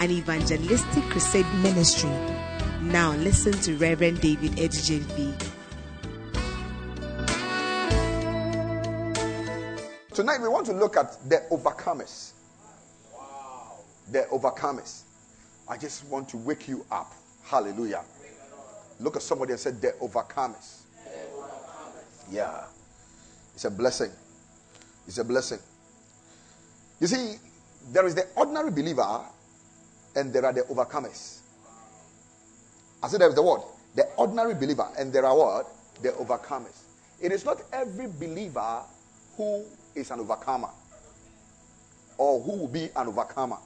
an evangelistic crusade ministry. Now listen to Reverend David Adu-Gyamfi. Tonight we want to look at the overcomers. Wow. The overcomers. I just want to wake you up. Hallelujah. Look at somebody and say, The overcomers. Yeah. It's a blessing. It's a blessing. You see, there is the ordinary believer and there are the overcomers. I said there is the word, the ordinary believer, and there are what? The overcomers. It is not every believer who is an overcomer or who will be an overcomer.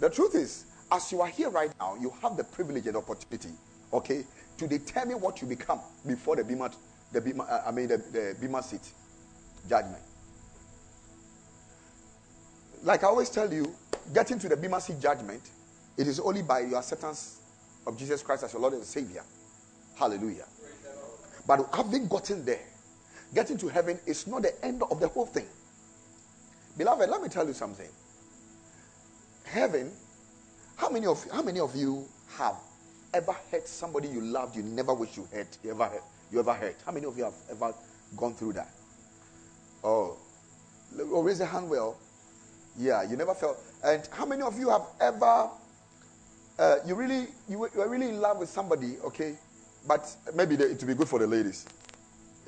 The truth is, as you are here right now, you have the privilege and opportunity, okay, to determine what you become before the Bima, the Bema, uh, I mean the, the Bema seat judgment. Like I always tell you, getting to the Bima seat judgment, it is only by your acceptance of Jesus Christ as your Lord and Savior. Hallelujah. But having gotten there, getting to heaven is not the end of the whole thing. Beloved, let me tell you something. Heaven, how many of how many of you have ever hurt somebody you loved you never wish you hurt? You ever hurt? You ever hurt? How many of you have ever gone through that? Oh, raise your hand well. Yeah, you never felt. And how many of you have ever, uh, you really, you you were really in love with somebody, okay? But maybe the, it will be good for the ladies.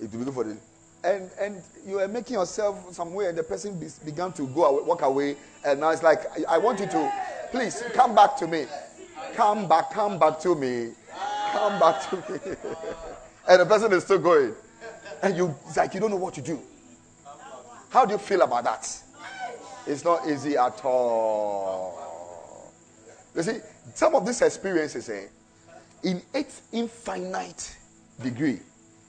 It will be good for the. And and you are making yourself some way, and the person be, began to go away, walk away, and now it's like I, I want you to, please come back to me, come back, come back to me, come back to me, and the person is still going, and you it's like you don't know what to do. How do you feel about that? It's not easy at all. You see, some of these experiences, eh, in its infinite degree,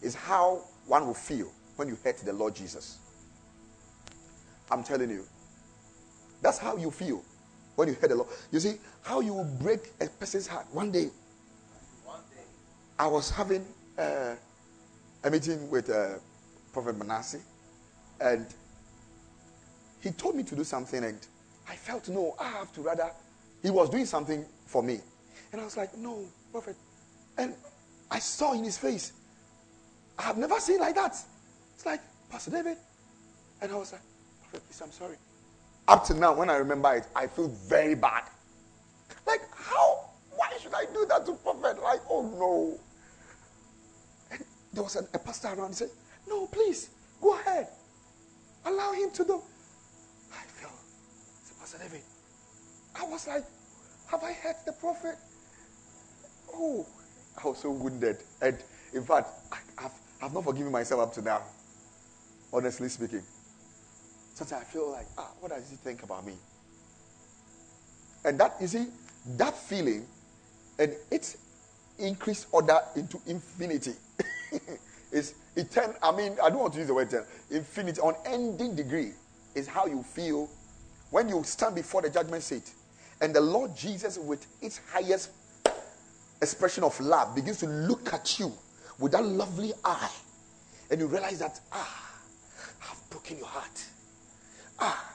is how one will feel when you hurt the Lord Jesus. I'm telling you. That's how you feel when you hurt the Lord. You see, how you will break a person's heart. One day, one day. I was having uh, a meeting with uh, Prophet Manasseh, and he told me to do something, and I felt, no, I have to rather. He was doing something for me. And I was like, no, prophet. And I saw in his face, I have never seen like that. It's like, Pastor David. And I was like, Prophet, please, I'm sorry. Up to now, when I remember it, I feel very bad. Like, how? Why should I do that to Prophet? Like, oh no. And there was a, a pastor around. He said, No, please, go ahead. Allow him to do. I felt, Pastor David. I was like, have I hurt the prophet? Oh, I was so wounded. And in fact, I, have I've not forgiven myself up to now. Honestly speaking. Sometimes I feel like, ah, what does he think about me? And that, you see, that feeling and its increased order into infinity is eternal. I mean, I don't want to use the word eternal. Infinity, unending degree is how you feel when you stand before the judgment seat and the Lord Jesus, with its highest expression of love, begins to look at you with that lovely eye, and you realize that, ah, I've broken your heart. Ah.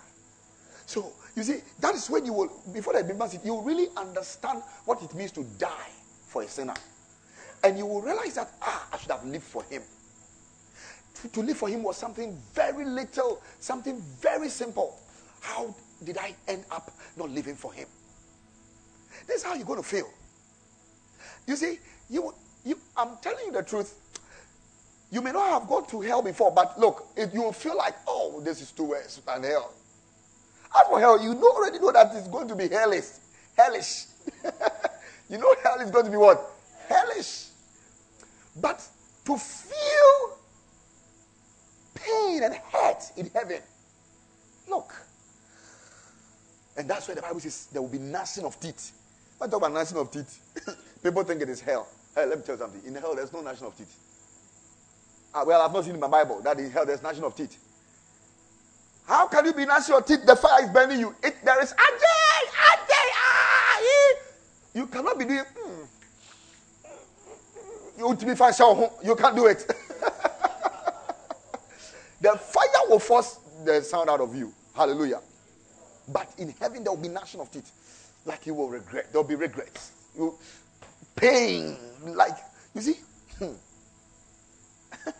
So, you see, that is when you will, before the seat, you will really understand what it means to die for a sinner. And you will realize that, ah, I should have lived for him. To live for him was something very little, something very simple. How did I end up not living for him? This is how you're going to feel. You see, you, you, I'm telling you the truth. You may not have gone to hell before, but look, you will feel like, oh, this is too worse than hell. As for hell, you already know that it's going to be hellish. Hellish. you know hell is going to be what? Hellish. But to feel pain and hurt in heaven, look, and that's why the Bible says there will be gnashing of teeth. I talk about gnashing of teeth. People think it is hell. Hey, let me tell you something. In hell, there's no gnashing of teeth. Ah, well, I've not seen in my Bible that in hell there's gnashing of teeth. How can you be gnashing your teeth? The fire is burning you. It, there is Ajay, Ajay, ah, You cannot be doing. Mm. You to be fine, you can't do it. the fire will force the sound out of you. Hallelujah. But in heaven there will be gnashing of teeth. Like you will regret. There will be regrets. You pain. Like you see? Hmm.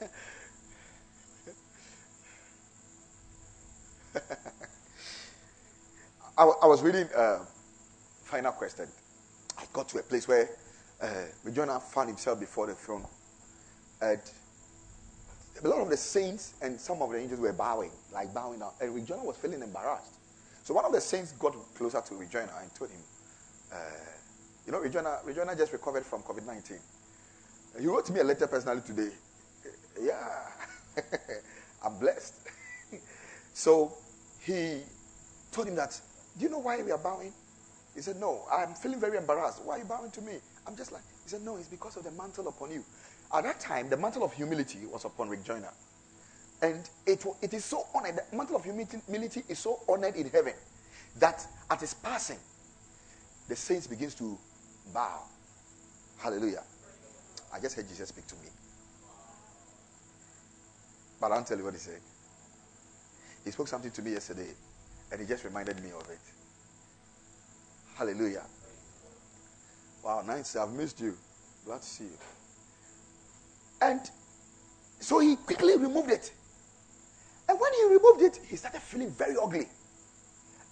I, I, was reading uh, Final Question. I got to a place where uh, Rick Joyner found himself before the throne. And a lot of the saints and some of the angels were bowing, like bowing down. And Rick Joyner was feeling embarrassed. So one of the saints got closer to Rick Joyner and told him, uh, you know, Rick Joyner, Regina just recovered from COVID 19. He wrote me a letter personally today. Yeah, I'm blessed. so he told him that, Do you know why we are bowing? He said, No, I'm feeling very embarrassed. Why are you bowing to me? I'm just like, He said, No, it's because of the mantle upon you. At that time, the mantle of humility was upon Rick Joyner. And it, it is so honored, the mantle of humility is so honored in heaven that at his passing, the saints begins to bow. Hallelujah. I just heard Jesus speak to me. But I'll tell you what he said. He spoke something to me yesterday, and he just reminded me of it. Hallelujah. Wow, nice. I've missed you. Glad to see you. And so he quickly removed it. And when he removed it, he started feeling very ugly.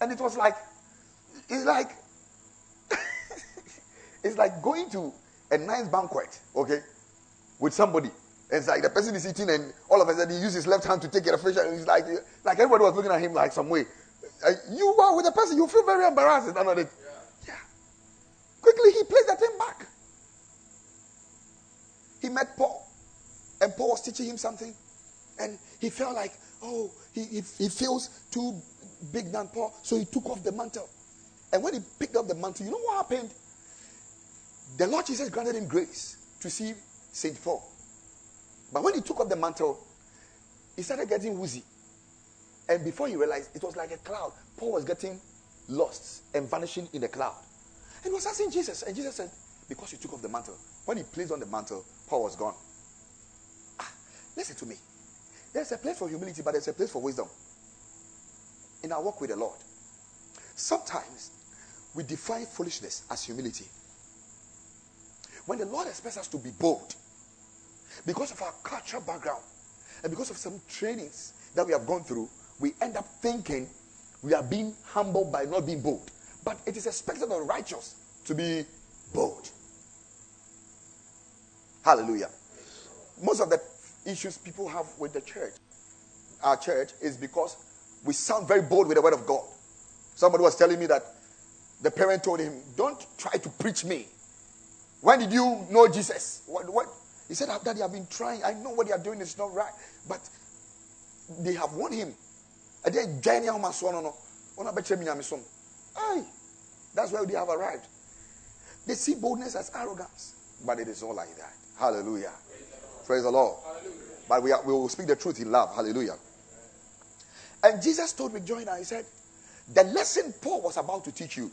And it was like, it's like, it's like going to a nice banquet, okay, with somebody. And it's like the person is eating, and all of a sudden he uses his left hand to take a fish, and he's like, like everybody was looking at him like some way. Uh, you are with the person, you feel very embarrassed. Is that not it? Yeah. yeah. Quickly, he placed that thing back. He met Paul, and Paul was teaching him something, and he felt like, oh, he, he, he feels too big than Paul, so he took off the mantle. And when he picked up the mantle, you know what happened? The Lord Jesus granted him grace to see St. Paul. But when he took up the mantle, he started getting woozy. And before he realized, it was like a cloud. Paul was getting lost and vanishing in the cloud. And he was asking Jesus. And Jesus said, Because you took off the mantle. When he placed on the mantle, Paul was gone. Ah, listen to me. There's a place for humility, but there's a place for wisdom. In our walk with the Lord, sometimes we define foolishness as humility. When the Lord expects us to be bold, because of our cultural background and because of some trainings that we have gone through, we end up thinking we are being humble by not being bold. But it is expected of the righteous to be bold. Hallelujah. Most of the issues people have with the church, our church, is because we sound very bold with the word of God. Somebody was telling me that the parent told him, Don't try to preach me. When did you know Jesus? What, what? He said, Daddy, I've been trying. I know what they are doing is not right. But they have won him. And then Jenny no. That's where they have arrived. They see boldness as arrogance. But it is all like that. Hallelujah. Praise the Lord. Hallelujah. But we, are, we will speak the truth in love. Hallelujah. And Jesus told me, Joyner, he said, the lesson Paul was about to teach you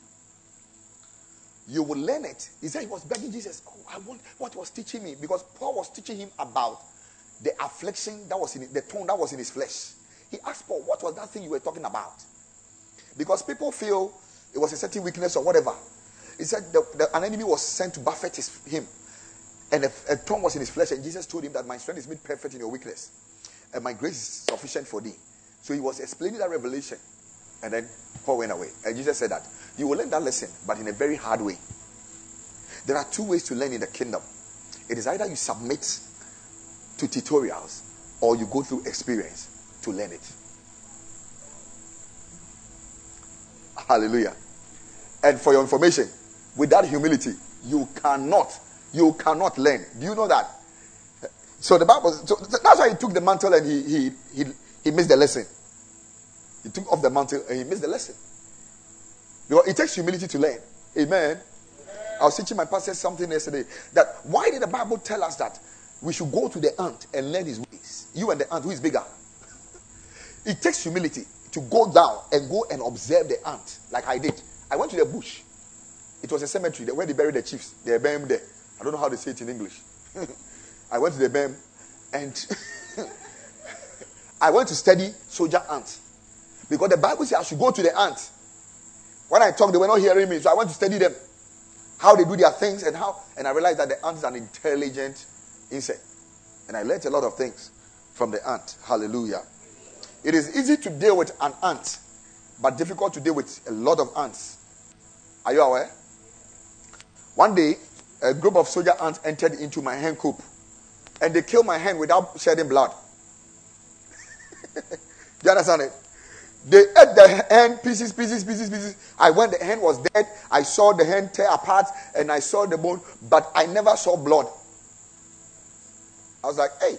you will learn it. He said he was begging Jesus, oh, I want what was teaching me because Paul was teaching him about the affliction that was in the tone that was in his flesh. He asked Paul, what was that thing you were talking about? Because people feel it was a certain weakness or whatever. He said the, the, an enemy was sent to buffet his, him, and a, a thorn was in his flesh, and Jesus told him that my strength is made perfect in your weakness, and my grace is sufficient for thee. So he was explaining that revelation, and then Paul went away, and Jesus said that you will learn that lesson, but in a very hard way. There are two ways to learn in the kingdom it is either you submit to tutorials or you go through experience to learn it. Hallelujah. And for your information, with that humility, you cannot, you cannot learn. Do you know that? So the Bible, so that's why he took the mantle and he, he, he, he missed the lesson. He took off the mantle and he missed the lesson. Because it takes humility to learn. Amen. I was teaching my pastor something yesterday that why did the Bible tell us that we should go to the ant and learn his ways? You and the ant, who is bigger? It takes humility to go down and go and observe the ant, like I did. I went to the bush. It was a cemetery where they buried the chiefs. They buried him there. I don't know how they say it in English. I went to the BEM and I went to study soldier ants. Because the Bible says I should go to the ants. When I talk, they were not hearing me. So I went to study them. How they do their things and how. And I realized that the ant is an intelligent insect. And I learned a lot of things from the ant. Hallelujah. It is easy to deal with an ant, but difficult to deal with a lot of ants. Are you aware? One day, a group of soldier ants entered into my hen coop and they killed my hen without shedding blood. Do you understand it? They ate the hen pieces, pieces, pieces, pieces. I went, the hen was dead. I saw the hen tear apart and I saw the bone, but I never saw blood. I was like, hey,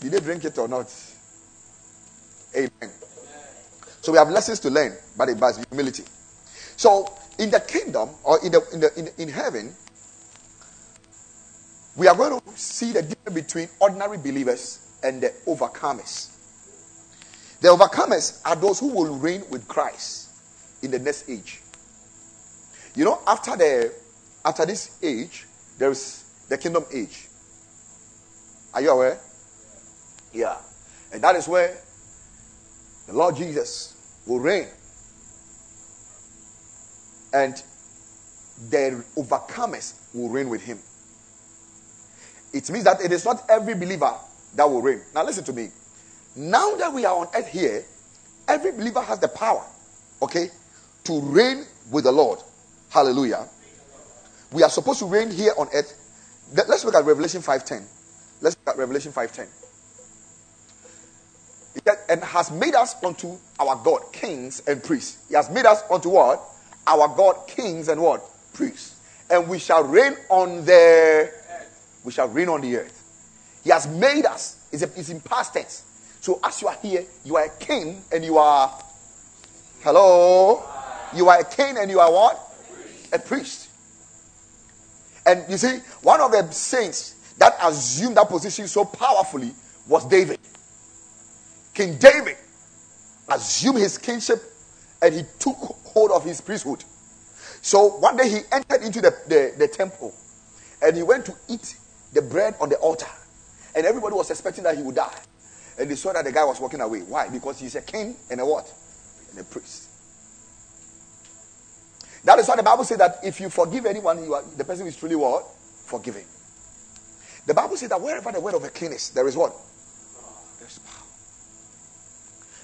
did they drink it or not? Amen. So we have lessons to learn, but it buys humility. So in the kingdom or in the in the in, in heaven, we are going to see the difference between ordinary believers and the overcomers. The overcomers are those who will reign with Christ in the next age. You know, after the after this age, there is the kingdom age. Are you aware? Yeah. And that is where the Lord Jesus will reign. And the overcomers will reign with him. It means that it is not every believer that will reign. Now, listen to me. Now that we are on earth here, every believer has the power, okay, to reign with the Lord. Hallelujah. We are supposed to reign here on earth. Let's look at Revelation 5:10. Let's look at Revelation 5:10. And has made us unto our God kings and priests. He has made us unto what? Our God kings and what? Priests. And we shall reign on the we shall reign on the earth. He has made us. It's, a, it's in past tense. So as you are here, you are a king and you are. Hello? You are a king and you are what? A priest. And you see, one of the saints that assumed that position so powerfully was David. King David assumed his kingship and he took hold of his priesthood. So one day he entered into the, the, the temple and he went to eat the bread on the altar. And everybody was expecting that he would die. And they saw that the guy was walking away. Why? Because he's a king and a what? And a priest. That is why the Bible says that if you forgive anyone, you are, the person is truly what? Forgiving. The Bible says that wherever the word of a king is, there is what? There's power.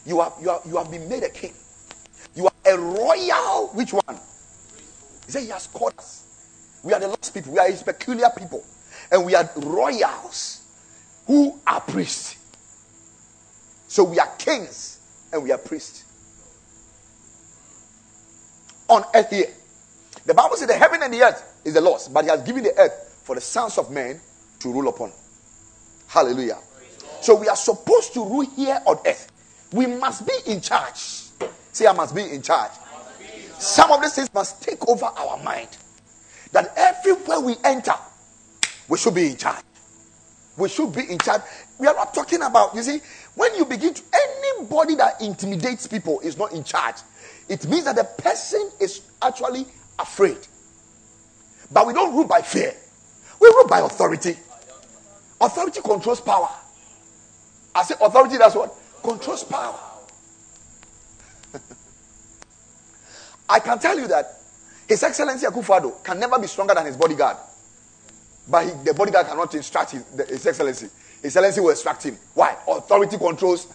You have, you, are, you have been made a king. You are a royal, which one? He said he has called us. We are the lost people. We are his peculiar people and we are royals who are priests. So we are kings and we are priests. On earth here. The Bible says the heaven and the earth is the Lord's, but He has given the earth for the sons of men to rule upon. Hallelujah. So we are supposed to rule here on earth. We must be in charge. Say, I must be in charge. Some of these things must take over our mind. That everywhere we enter, we should be in charge. We should be in charge. We are not talking about, you see, when you begin to, anybody that intimidates people is not in charge. It means that the person is actually afraid. But we don't rule by fear, we rule by authority. Authority controls power. I say authority, that's what? Controls power. I can tell you that His Excellency Akufo-Addo can never be stronger than his bodyguard. But he, the bodyguard cannot instruct his, his excellency. His excellency will instruct him. Why? Authority controls.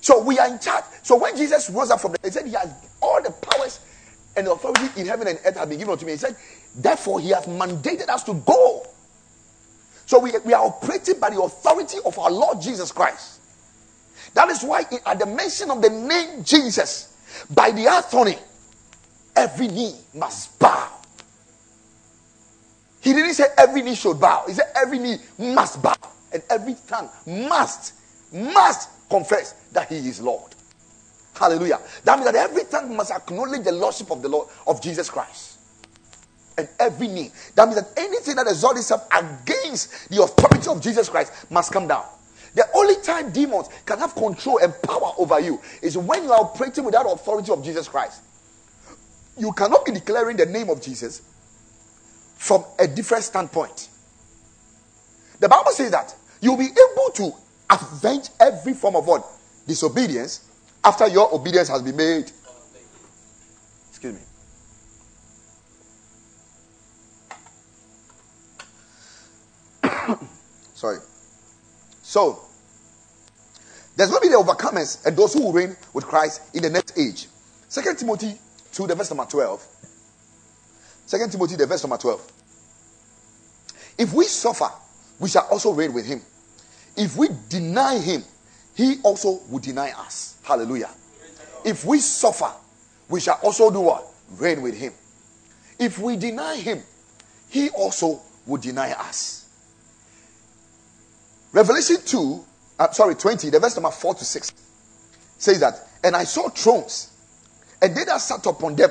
so we are in charge. So when Jesus rose up from the, dead, he said he has all the powers and the authority in heaven and earth have been given unto me. He said, therefore he has mandated us to go. So we, we are operating by the authority of our Lord Jesus Christ. That is why at the mention of the name Jesus, by the authority, every knee must bow he didn't say every knee should bow. He said every knee must bow. And every tongue must, must confess that he is Lord. Hallelujah. That means that every tongue must acknowledge the lordship of the Lord of Jesus Christ. And every knee. That means that anything that exalts itself against the authority of Jesus Christ must come down. The only time demons can have control and power over you is when you are operating without authority of Jesus Christ. You cannot be declaring the name of Jesus from a different standpoint. The Bible says that you'll be able to avenge every form of what? Disobedience after your obedience has been made. Excuse me. Sorry. So, there's going to be the overcomers and those who will reign with Christ in the next age. Second Timothy 2, the verse number 12. Second Timothy, the verse number 12. If we suffer, we shall also reign with him. If we deny him, he also will deny us. Hallelujah. If we suffer, we shall also do what? Reign with him. If we deny him, he also will deny us. Revelation 2, uh, sorry, 20, the verse number 4 to 6 says that, And I saw thrones, and they that sat upon them,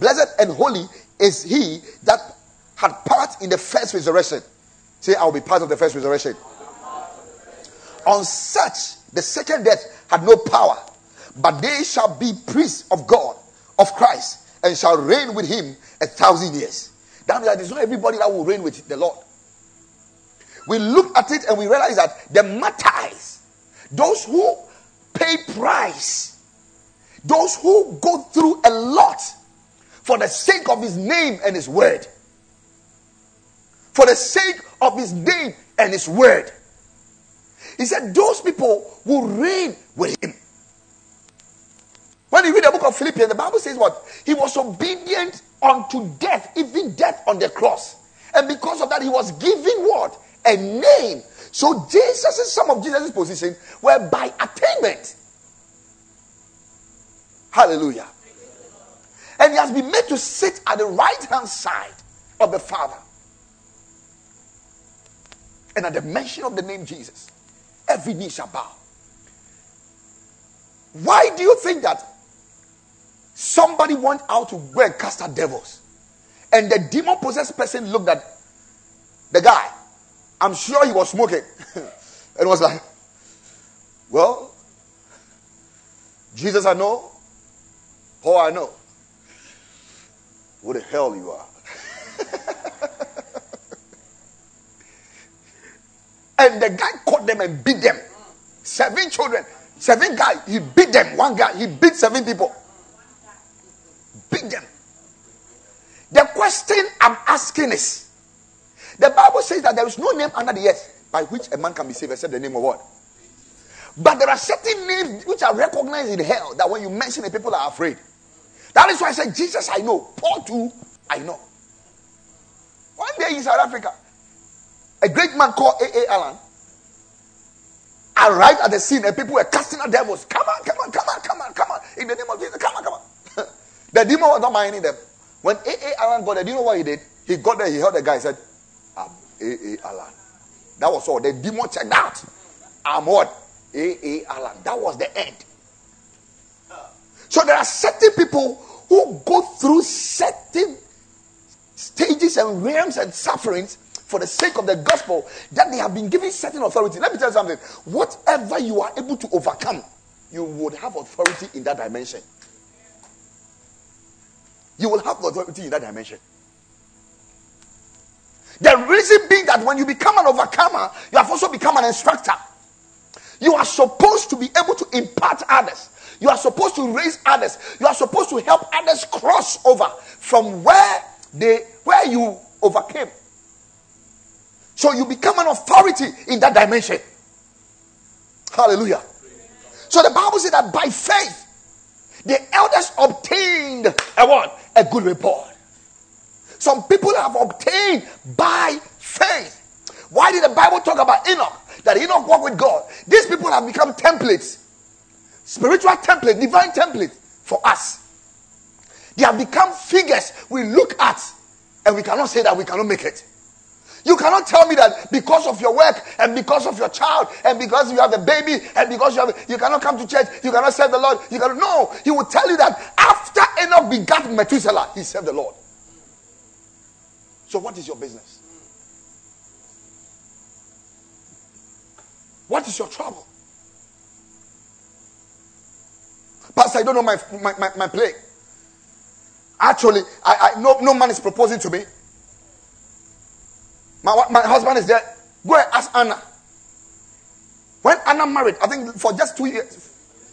blessed and holy is he that had part in the first resurrection. Say, I'll be part of the first resurrection. On such, the second death had no power, but they shall be priests of God, of Christ, and shall reign with him a thousand years. That means that not everybody that will reign with the Lord. We look at it and we realize that the martyrs, those who pay price, those who go through a lot for the sake of his name and his word, for the sake of his name and his word. He said, Those people will reign with him. When you read the book of Philippians, the Bible says what? He was obedient unto death, even death on the cross. And because of that, he was given what? A name. So Jesus is some of Jesus' position were by attainment. Hallelujah. And he has been made to sit at the right hand side of the Father. And at the mention of the name Jesus, every knee shall bow. Why do you think that somebody went out to go and cast out devils? And the demon possessed person looked at the guy. I'm sure he was smoking. and was like, Well, Jesus, I know. Paul, I know. Who the hell you are? And the guy caught them and beat them. Seven children, seven guys. He beat them. One guy, he beat seven people. Beat them. The question I'm asking is the Bible says that there is no name under the earth by which a man can be saved except the name of what? But there are certain names which are recognized in hell that when you mention it, people are afraid. That is why I said, Jesus, I know. Paul, too, I know. One day in South Africa, a great man called A.A. Allen arrived at the scene and people were casting out devils. Come on, come on, come on, come on, come on. In the name of Jesus, come on, come on. the demon was not minding them. When A.A. Allen got there, do you know what he did? He got there, he heard the guy, he said, I'm A.A. Allen. That was all. The demon checked out. I'm what? A.A. Allen. That was the end. So there are certain people who go through certain stages and realms and sufferings for the sake of the gospel that they have been given certain authority. Let me tell you something. Whatever you are able to overcome, you would have authority in that dimension. You will have authority in that dimension. The reason being that when you become an overcomer, you have also become an instructor. You are supposed to be able to impart others. You are supposed to raise others. You are supposed to help others cross over from where they where you overcame so you become an authority in that dimension. Hallelujah. So the Bible says that by faith, the elders obtained a what? A good report. Some people have obtained by faith. Why did the Bible talk about Enoch? That Enoch walked with God. These people have become templates, spiritual template, divine template for us. They have become figures we look at and we cannot say that we cannot make it. You cannot tell me that because of your work and because of your child and because you have a baby and because you have you cannot come to church, you cannot serve the Lord. You cannot no. He will tell you that after Enoch begat Methuselah, he served the Lord. So what is your business? What is your trouble? Pastor, I don't know my my, my, my play. Actually, I, I no, no man is proposing to me. My, my husband is there. Go and ask Anna. When Anna married, I think for just two years,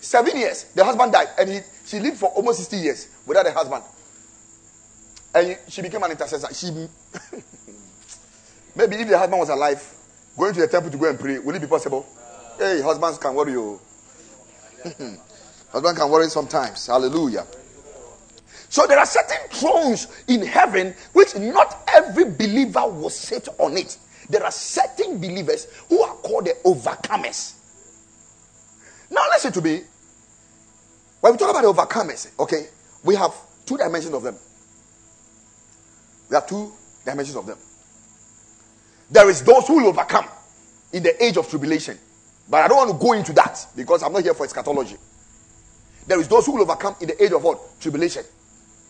seven years, the husband died. And he, she lived for almost 60 years without a husband. And she became an intercessor. She Maybe if the husband was alive, going to the temple to go and pray, will it be possible? Hey, husbands can worry you. husband can worry sometimes. Hallelujah. So there are certain thrones in heaven which not every believer will sit on it. There are certain believers who are called the overcomers. Now listen to me. When we talk about the overcomers, okay, we have two dimensions of them. We have two dimensions of them. There is those who will overcome in the age of tribulation. But I don't want to go into that because I'm not here for eschatology. There is those who will overcome in the age of what? Tribulation.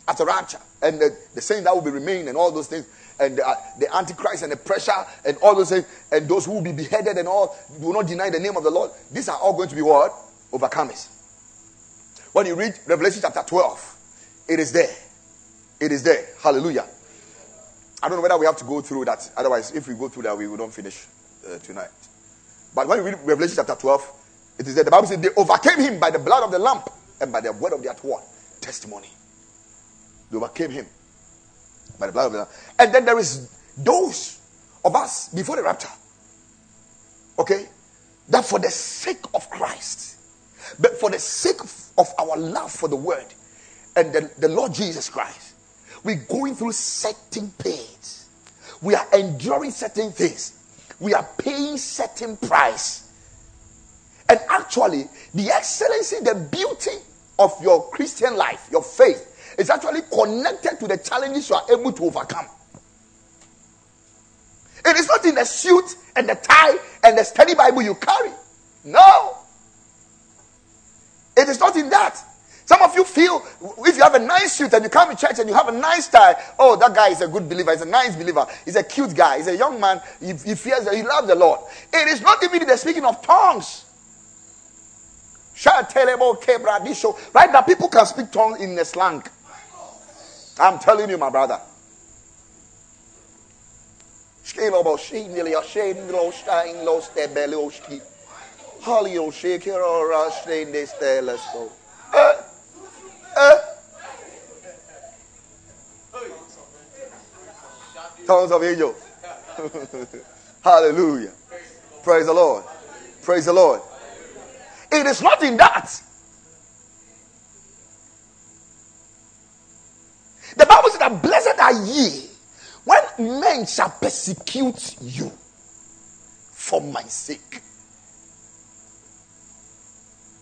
At a rapture. And the, the saying that will be remain and all those things. And the, uh, the antichrist and the pressure and all those things. And those who will be beheaded and all will not deny the name of the lord. These are all going to be what? Overcomers. When you read revelation chapter 12 it is there. It is there. Hallelujah. I don't know whether we have to go through that. Otherwise if we go through that we will not finish uh, tonight. But when you read revelation chapter 12 it is there. The bible says they overcame him by the blood of the lamb and by the word of their what testimony they overcame him by the blood of the Lamb. And then there is those of us before the rapture. Okay? That for the sake of Christ, but for the sake of our love for the word and the, the Lord Jesus Christ, we're going through certain pains. We are enduring certain things. We are paying certain price. And actually, the excellency, the beauty of your Christian life, your faith, is actually connected to the challenges you are able to overcome. It is not in the suit and the tie and the study Bible you carry. No. It is not in that. Some of you feel if you have a nice suit and you come to church and you have a nice tie, oh, that guy is a good believer. He's a nice believer. He's a cute guy. He's a young man. He, he fears, he loves the Lord. It is not even the speaking of tongues. Right now, people can speak tongues in a slang. I'm telling you, my brother. Uh, uh. Tongues of angels. Hallelujah. Praise the Lord. Praise the Lord. It is not in that. The Bible says that blessed are ye when men shall persecute you for my sake.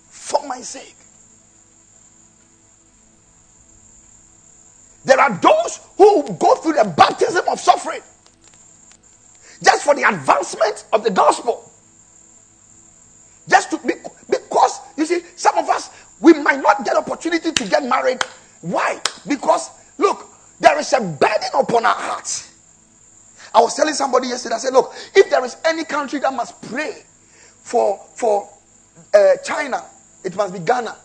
For my sake. There are those who go through the baptism of suffering just for the advancement of the gospel. Just to be, because you see, some of us we might not get opportunity to get married. Why? Because Look, there is a burden upon our hearts. I was telling somebody yesterday, I said, look, if there is any country that must pray for, for uh, China, it must be Ghana.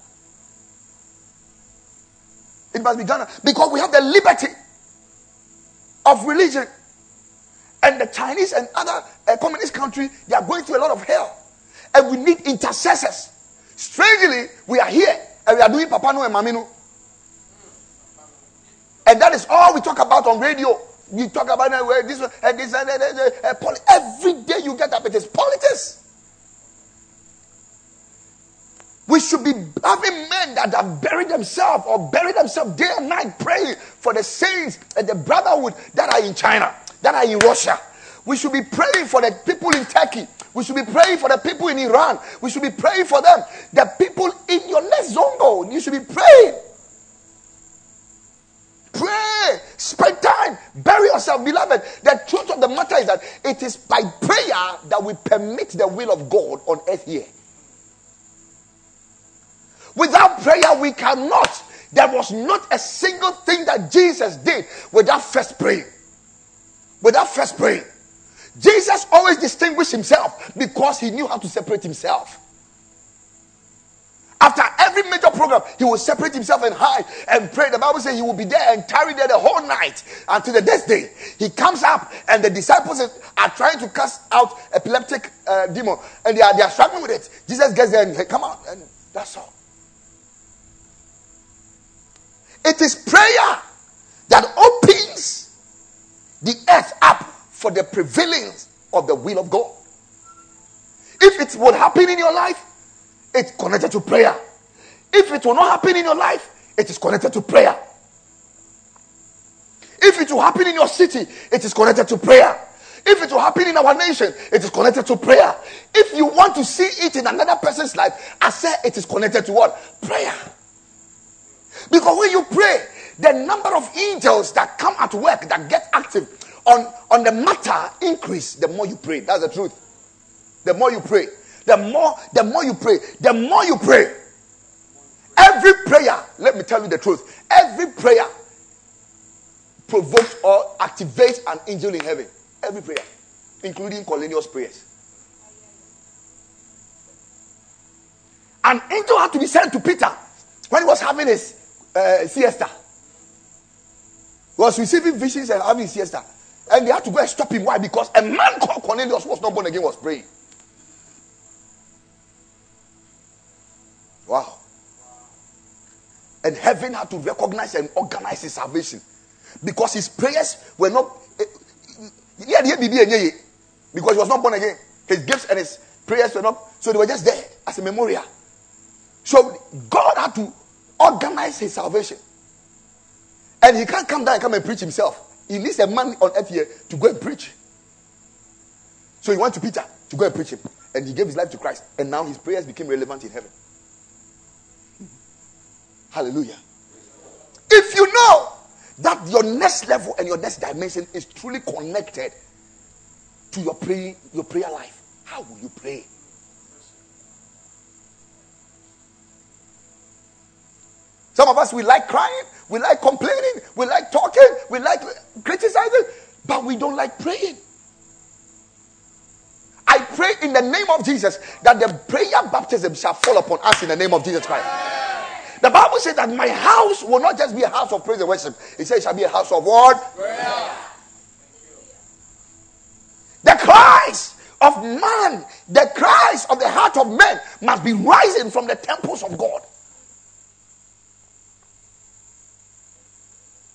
It must be Ghana. Because we have the liberty of religion. And the Chinese and other uh, communist countries, they are going through a lot of hell. And we need intercessors. Strangely, we are here and we are doing Papano and Mamino. And that is all we talk about on radio. We talk about uh, this this uh, every day you get up, it is politics. We should be having men that have buried themselves or buried themselves day and night praying for the saints and the brotherhood that are in China, that are in Russia. We should be praying for the people in Turkey. We should be praying for the people in Iran. We should be praying for them. The people in your next zone, you should be praying. Pray. Spend time. Bury yourself, beloved. The truth of the matter is that it is by prayer that we permit the will of God on earth here. Without prayer, we cannot. There was not a single thing that Jesus did without first praying. Without first praying. Jesus always distinguished himself because he knew how to separate himself. After every major program, he will separate himself and hide and pray. The Bible says he will be there and tarry there the whole night until the next day. He comes up, and the disciples are trying to cast out epileptic uh, demon, and they are, they are struggling with it. Jesus gets there and he come out, and that's all. It is prayer that opens the earth up for the prevalence of the will of God. If it would happen in your life, it's connected to prayer. If it will not happen in your life, it is connected to prayer. If it will happen in your city, it is connected to prayer. If it will happen in our nation, it is connected to prayer. If you want to see it in another person's life, I say it is connected to what? Prayer. Because when you pray, the number of angels that come at work, that get active on, on the matter increase the more you pray. That's the truth. The more you pray, the more, the more you pray, the more you pray. Every prayer, let me tell you the truth, every prayer provokes or activates an angel in heaven. Every prayer, including Cornelius' prayers. An angel had to be sent to Peter when he was having his uh, siesta. He was receiving visions and having siesta. And they had to go and stop him. Why? Because a man called Cornelius was not born again, was praying. Wow. And heaven had to recognize and organize his salvation. Because his prayers were not. Eh, yeah, because he was not born again. His gifts and his prayers were not. So they were just there as a memorial. So God had to organize his salvation. And he can't come down and come and preach himself. He needs a man on earth here to go and preach. So he went to Peter to go and preach him. And he gave his life to Christ. And now his prayers became relevant in heaven. Hallelujah. If you know that your next level and your next dimension is truly connected to your praying, your prayer life, how will you pray? Some of us we like crying, we like complaining, we like talking, we like criticizing, but we don't like praying. I pray in the name of Jesus that the prayer baptism shall fall upon us in the name of Jesus Christ. The Bible says that my house will not just be a house of praise and worship. It says it shall be a house of what? The cries of man, the cries of the heart of man must be rising from the temples of God.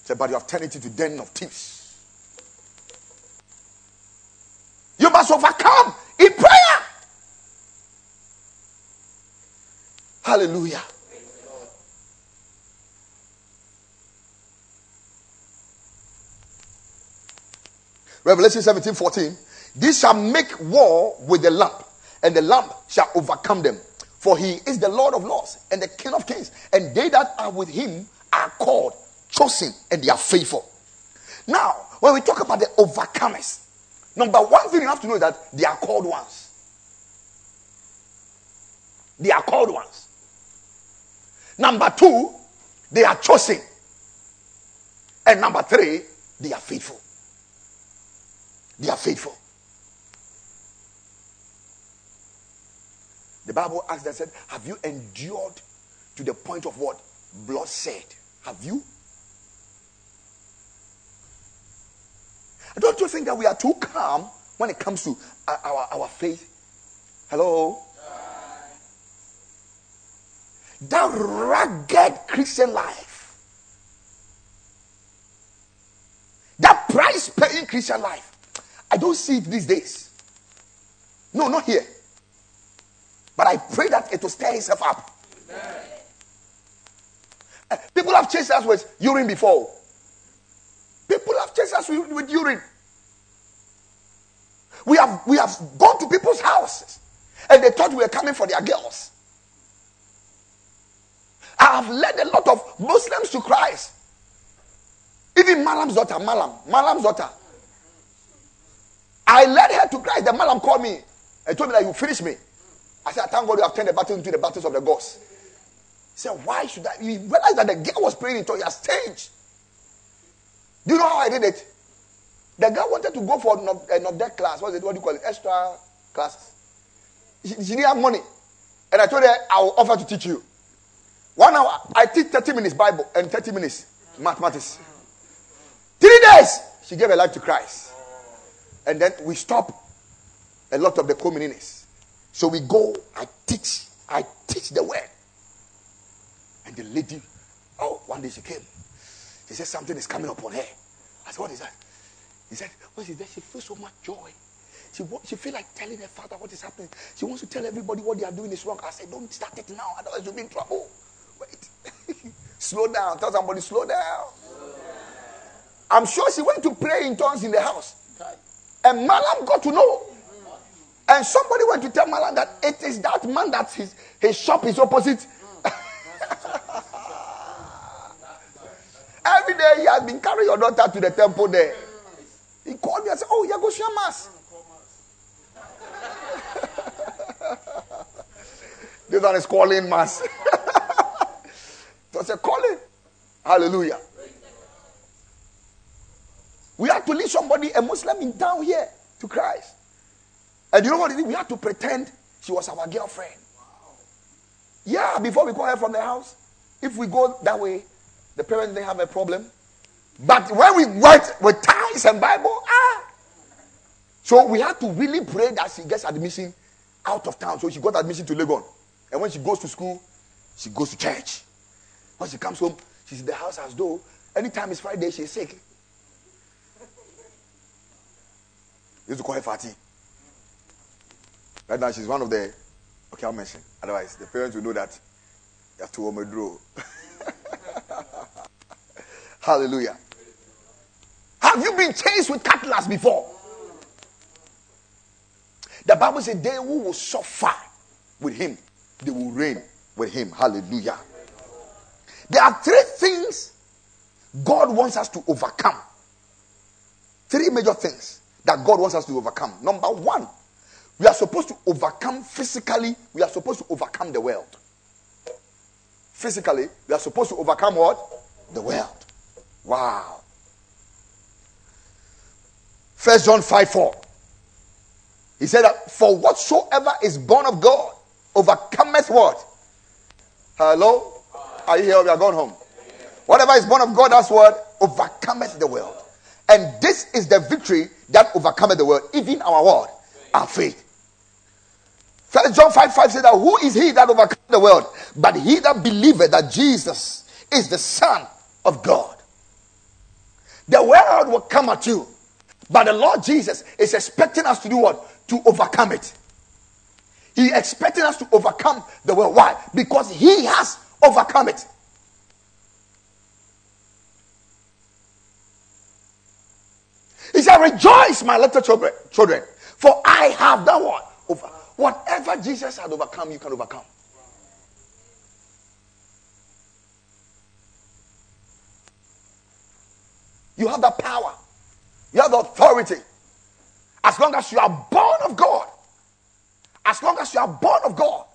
Said, but you have turned it into den of thieves. You must overcome in prayer. Hallelujah. Revelation 17 14. This shall make war with the lamp, and the lamp shall overcome them. For he is the Lord of lords and the King of kings, and they that are with him are called, chosen, and they are faithful. Now, when we talk about the overcomers, number one thing you have to know is that they are called ones. They are called ones. Number two, they are chosen. And number three, they are faithful. They are faithful. The Bible asked and said, Have you endured to the point of what? Blood said. Have you? Don't you think that we are too calm when it comes to our, our, faith? Hello? That rugged Christian life, that price paying Christian life, I don't see it these days. No, not here. But I pray that it will stir itself up. Uh, people have chased us with urine before. People have chased us with, with urine. We have, we have gone to people's houses and they thought we were coming for their girls. I have led a lot of Muslims to Christ. Even Malam's daughter, Malam, Malam's daughter. I led her to Christ. The Malam called me and told me that you finish me. I said, thank God you have turned the battle into the battles of the gods. He said, why should I? He realized that the girl was praying into your stage. Do you know how I did it? The girl wanted to go for a not class. What's it? What do you call it? Extra classes. She, she didn't have money. And I told her, I will offer to teach you. One hour, I teach 30 minutes Bible and 30 minutes mathematics. Three days, she gave her life to Christ. And then we stop a lot of the communities. So we go, I teach, I teach the word. And the lady, oh, one day she came. She said something is coming upon her. I said, what is that? He said, what is that? She feels so much joy. She, she feel like telling her father what is happening. She wants to tell everybody what they are doing is wrong. I said, don't start it now, otherwise you'll be in trouble. Wait. slow down. Tell somebody, slow down. I'm sure she went to pray in tongues in the house. And Malam got to know. And somebody went to tell Malam that it is that man that his, his shop is opposite. Every day he has been carrying your daughter to the temple there. He called me and said, Oh, you're going to mass. this one is calling mass. That's a calling. Hallelujah. We had to lead somebody, a Muslim in town here, to Christ. And you know what? We had to pretend she was our girlfriend. Yeah, before we call her from the house. If we go that way, the parents they have a problem. But when we went with ties and Bible, ah. So we had to really pray that she gets admission out of town. So she got admission to Legon. And when she goes to school, she goes to church. When she comes home, she's in the house as though anytime it's Friday, she's sick. used to call her Fatty. Right now, she's one of the. Okay, I'll mention. Otherwise, the parents will know that you have to omedro. Hallelujah. Have you been chased with cutlass before? The Bible says they who will suffer with him, they will reign with him. Hallelujah. There are three things God wants us to overcome. Three major things that God wants us to overcome. Number one, we are supposed to overcome physically, we are supposed to overcome the world. Physically, we are supposed to overcome what? The world. Wow. First John 5 4. He said that for whatsoever is born of God overcometh what? Hello? Are you here? We are going home. Whatever is born of God, that's what overcometh the world. And this is the victory that overcometh the world, even our word, our faith. First John 5 5 says that who is he that overcometh the world? But he that believeth that Jesus is the Son of God. The world will come at you. But the Lord Jesus is expecting us to do what? To overcome it. He expecting us to overcome the world. Why? Because he has overcome it. He said, Rejoice, my little children, children, for I have done what? Over. Whatever Jesus had overcome, you can overcome. You have the power. You have the authority. As long as you are born of God. As long as you are born of God.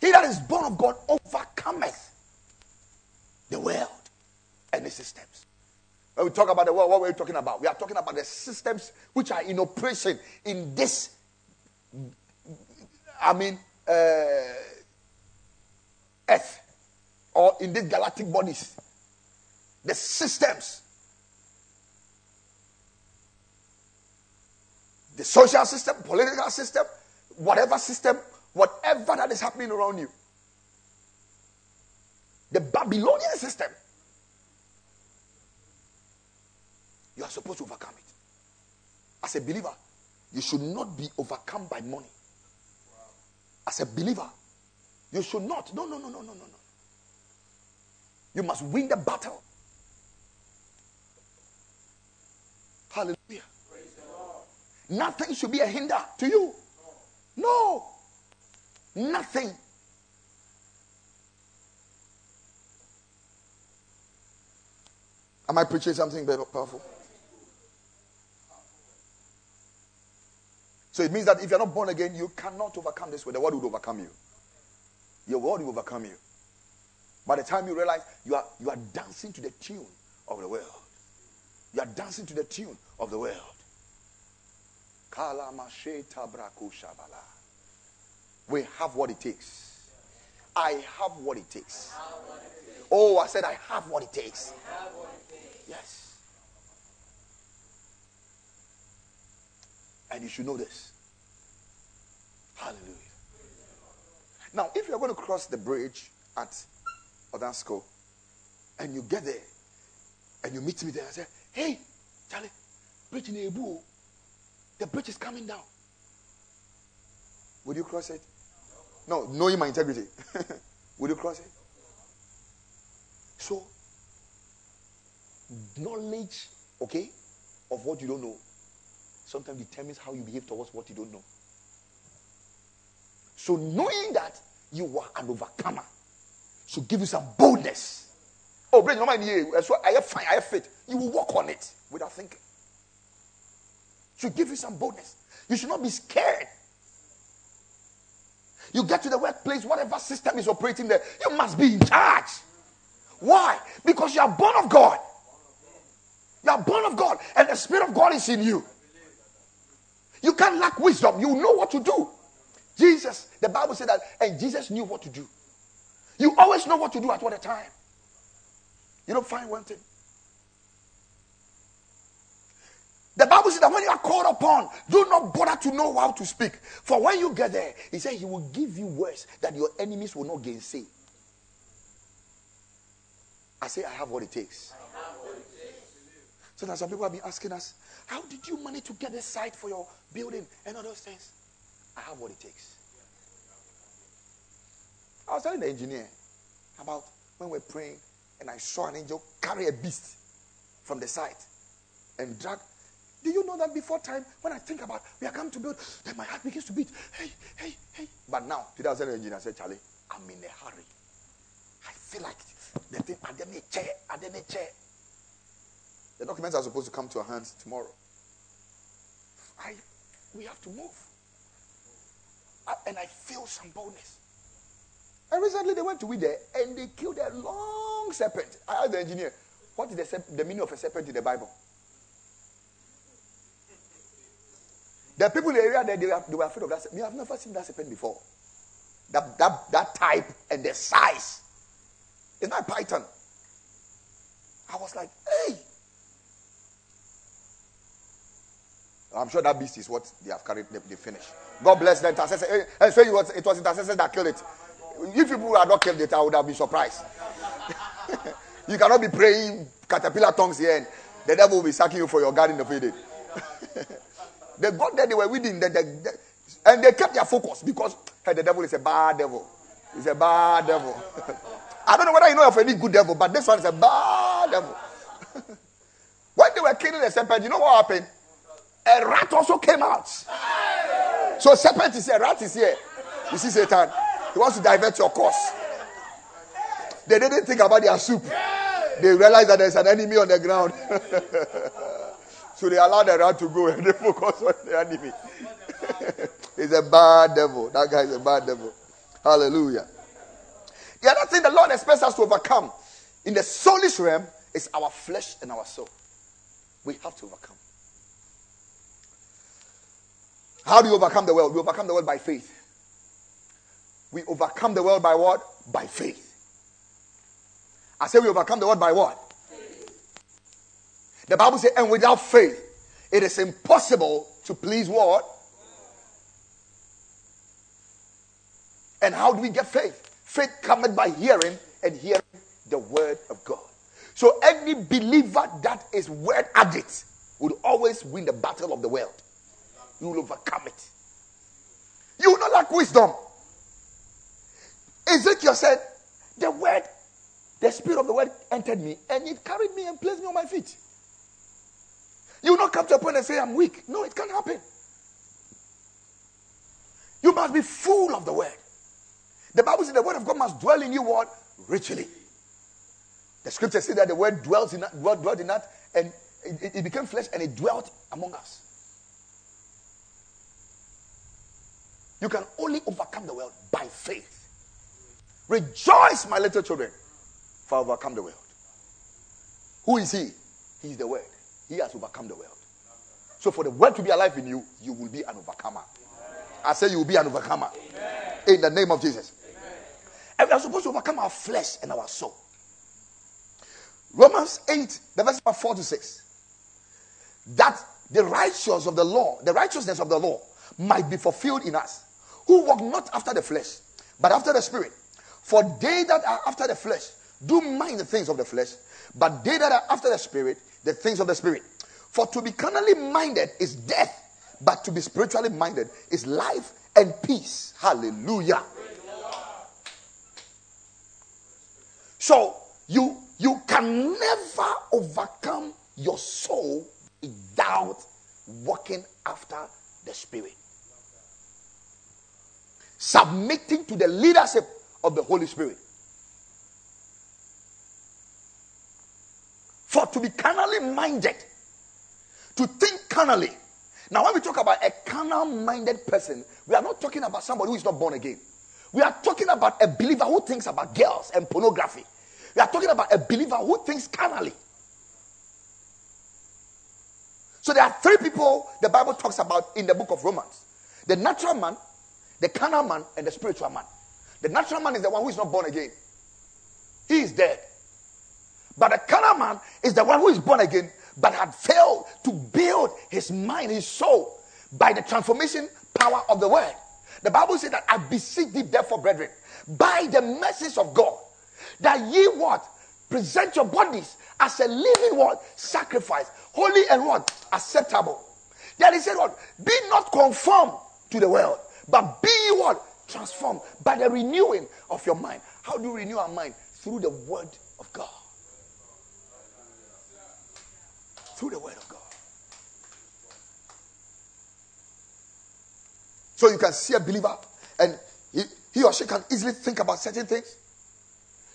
He that is born of God overcometh the world and the systems. When we talk about the world, what are we talking about? We are talking about the systems which are in operation in this, I mean, uh, Earth or in these galactic bodies. The systems. The social system, political system, whatever system, whatever that is happening around you. The Babylonian system You are supposed to overcome it. As a believer, you should not be overcome by money. As a believer, You should not. No, no, no, no, no, no, no. You must win the battle. Hallelujah. Nothing should be a hinder to you. No. Nothing. Am I preaching something powerful? So it means that if you're not born again, you cannot overcome this way. The world will overcome you. Your world will overcome you. By the time you realize you are you are dancing to the tune of the world. You are dancing to the tune of the world. We have what it takes. I have what it takes. Oh, I said I have what it takes. Yes. And you should know this. Hallelujah. Now, if you're going to cross the bridge at Odansko and you get there and you meet me there and say, hey, Charlie, bridge in Ebu, the bridge is coming down. Would you cross it? No, knowing my integrity. Would you cross it? So, knowledge, okay, of what you don't know sometimes determines how you behave towards what you don't know. So, knowing that you are an overcomer should give you some boldness. Oh, bring your mind. So I have fine, I have faith. You will walk on it without thinking. Should give you some boldness. You should not be scared. You get to the workplace, whatever system is operating there, you must be in charge. Why? Because you are born of God. You are born of God, and the Spirit of God is in you. You can't lack wisdom. You know what to do. Jesus, the Bible said that, and Jesus knew what to do. You always know what to do at what time. You don't find one thing. The Bible says that when you are called upon, do not bother to know how to speak. For when you get there, he said he will give you words that your enemies will not gainsay. I say I have what it takes. So now some people have been asking us, how did you manage to get the site for your building and all those things? I have what it takes. I was telling the engineer about when we're praying and I saw an angel carry a beast from the site and drag. Do you know that before time, when I think about we are coming to build, then my heart begins to beat. Hey, hey, hey. But now, today I telling the engineer, said, Charlie, I'm in a hurry. I feel like the thing, I didn't chair, I didn't chair. The documents are supposed to come to our hands tomorrow. I, we have to move. I, and I feel some boldness. And recently they went to there and they killed a long serpent. I asked the engineer, what is the, the meaning of a serpent in the Bible? The people in the area there, they were, they were afraid of that. They have never seen that serpent before. That, that, that type and the size. It's not a python. I was like, hey. I'm sure that beast is what they have carried, they, they finished. God bless the intercessor. Hey, say it was, it was intercessor that killed it. If people had not killed it, I would have been surprised. you cannot be praying caterpillar tongues here and the devil will be sacking you for your garden of Eden. they got there, they were reading, the, the, the, and they kept their focus because hey, the devil is a bad devil. He's a bad devil. I don't know whether you know of any good devil, but this one is a bad devil. when they were killing the serpent, you know what happened? A rat also came out. So serpent is here, rat is here. You see Satan? He wants to divert your course. They didn't think about their soup. They realized that there's an enemy on the ground. so they allow the rat to go and they focus on the enemy. He's a bad devil. That guy is a bad devil. Hallelujah. The other thing the Lord expects us to overcome in the soulish realm is our flesh and our soul. We have to overcome. How do you overcome the world? We overcome the world by faith. We overcome the world by what? By faith. I say we overcome the world by what? The Bible says, and without faith, it is impossible to please what? And how do we get faith? Faith cometh by hearing, and hearing the word of God. So any believer that is word addict will always win the battle of the world. You will overcome it. You will not lack wisdom. Ezekiel said, The word, the spirit of the word entered me and it carried me and placed me on my feet. You will not come to a point and say, I'm weak. No, it can't happen. You must be full of the word. The Bible says the word of God must dwell in you what? Richly. The scripture says that the word dwells in that, dwelt, in that, and it, it became flesh and it dwelt among us. You can only overcome the world by faith. Rejoice, my little children, for I overcome the world. Who is he? He is the word. He has overcome the world. So for the word to be alive in you, you will be an overcomer. I say you will be an overcomer. Amen. In the name of Jesus. Amen. And we are supposed to overcome our flesh and our soul. Romans 8, the verse 4 to 6. That the righteousness of the law, the righteousness of the law, might be fulfilled in us, who walk not after the flesh, but after the spirit. For they that are after the flesh do mind the things of the flesh, but they that are after the spirit, the things of the spirit. For to be carnally minded is death, but to be spiritually minded is life and peace. Hallelujah. So you you can never overcome your soul without walking after the spirit. Submitting to the leadership of the Holy Spirit. For to be carnally minded, to think carnally. Now, when we talk about a carnal minded person, we are not talking about somebody who is not born again. We are talking about a believer who thinks about girls and pornography. We are talking about a believer who thinks carnally. So there are three people the Bible talks about in the book of Romans the natural man, the carnal man, and the spiritual man. The natural man is the one who is not born again, he is dead. But the carnal man is the one who is born again, but had failed to build his mind, his soul, by the transformation power of the word. The Bible says that I beseech thee, therefore, brethren, by the message of God, that ye what? Present your bodies as a living what? Sacrifice. Holy and what? Acceptable. Then he said what? Be not conformed to the world, but be what? Transformed by the renewing of your mind. How do you renew our mind? Through the word of God. Through the word of God. So you can see a believer and he, he or she can easily think about certain things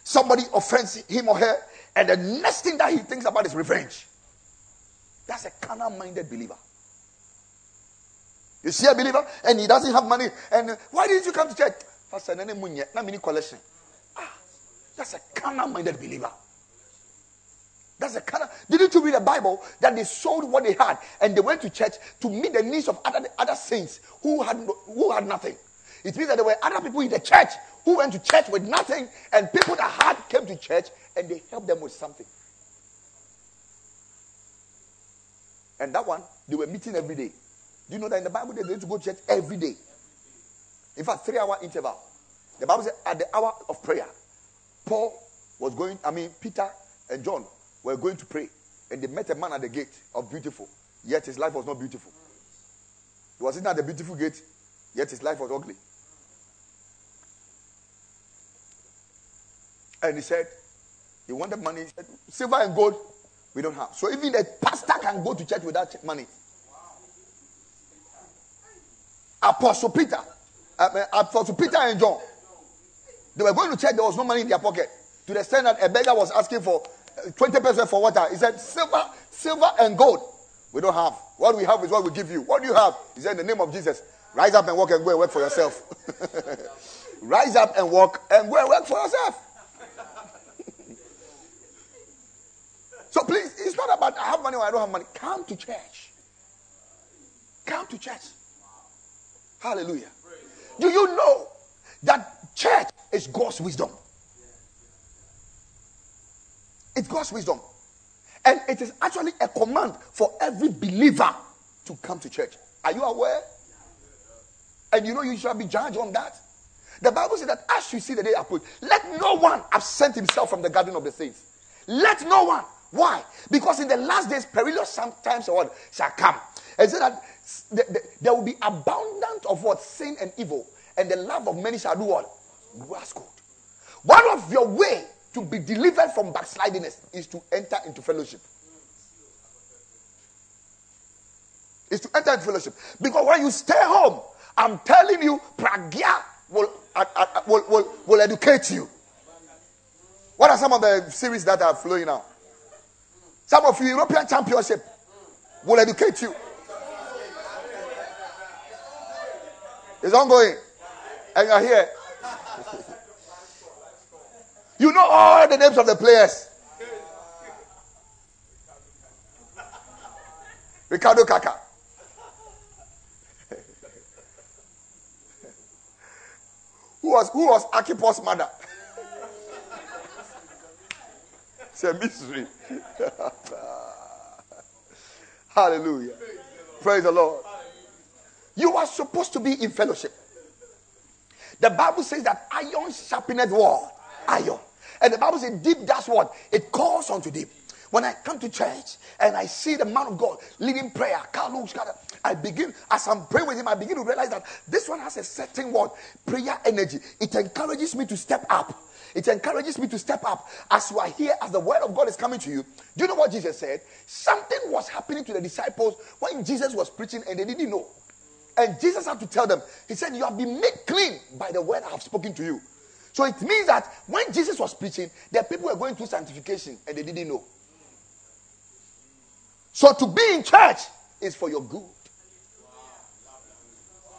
Somebody offends him or her, and the next thing that he thinks about is revenge. That's a carnal minded believer. You see a believer and he doesn't have money. And why didn't you come to church? Pastor, collection. Ah, that's a carnal minded believer. That's a kind of. Didn't you read the Bible that they sold what they had and they went to church to meet the needs of other, other saints who had, who had nothing? It means that there were other people in the church who went to church with nothing, and people that had came to church and they helped them with something. And that one, they were meeting every day. Do you know that in the Bible they need to go to church every day? In fact, three hour interval. The Bible says at the hour of prayer, Paul was going, I mean, Peter and John were going to pray. And they met a man at the gate of beautiful. Yet his life was not beautiful. He was sitting at the beautiful gate, yet his life was ugly. And he said, he wanted money. He said, silver and gold, we don't have. So even the pastor can go to church without money. Apostle Peter, uh, Apostle Peter and John, they were going to church, there was no money in their pocket. To the extent that a beggar was asking for 20 percent for water. He said, silver, silver and gold. We don't have. What we have is what we give you. What do you have? He said, in the name of Jesus, rise up and walk and go and work for yourself. rise up and walk and go and work for yourself. So please, it's not about I have money or I don't have money. Come to church. Come to church. Hallelujah. Do you know that church is God's wisdom? It's God's wisdom. And it is actually a command for every believer to come to church. Are you aware? And you know you shall be judged on that. The Bible says that as you see the day approach, let no one absent himself from the garden of the saints. Let no one. Why? Because in the last days, perilous sometimes what shall come. And so that the, the, there will be abundance of what sin and evil, and the love of many shall do what? Grass One of your way to be delivered from backslidingness is to enter into fellowship. Is to enter into fellowship. Because when you stay home, I'm telling you, pragya will, uh, uh, uh, will, will, will educate you. What are some of the series that are flowing now? Some of you, European Championship will educate you. It's ongoing. And you're here. You know all the names of the players. Ricardo Kaka. who was who was Akipo's mother? it's a mystery. Hallelujah. Praise the Lord. You are supposed to be in fellowship. The Bible says that iron sharpened wall. Iron. And the Bible says deep that's what? It calls unto deep. When I come to church and I see the man of God leading prayer, I begin, as I'm praying with him, I begin to realize that this one has a certain word, prayer energy. It encourages me to step up. It encourages me to step up as you are here, as the word of God is coming to you. Do you know what Jesus said? Something was happening to the disciples when Jesus was preaching and they didn't know. And Jesus had to tell them, He said, You have been made clean by the word I have spoken to you. So it means that when Jesus was preaching, the people were going through sanctification and they didn't know. So to be in church is for your good.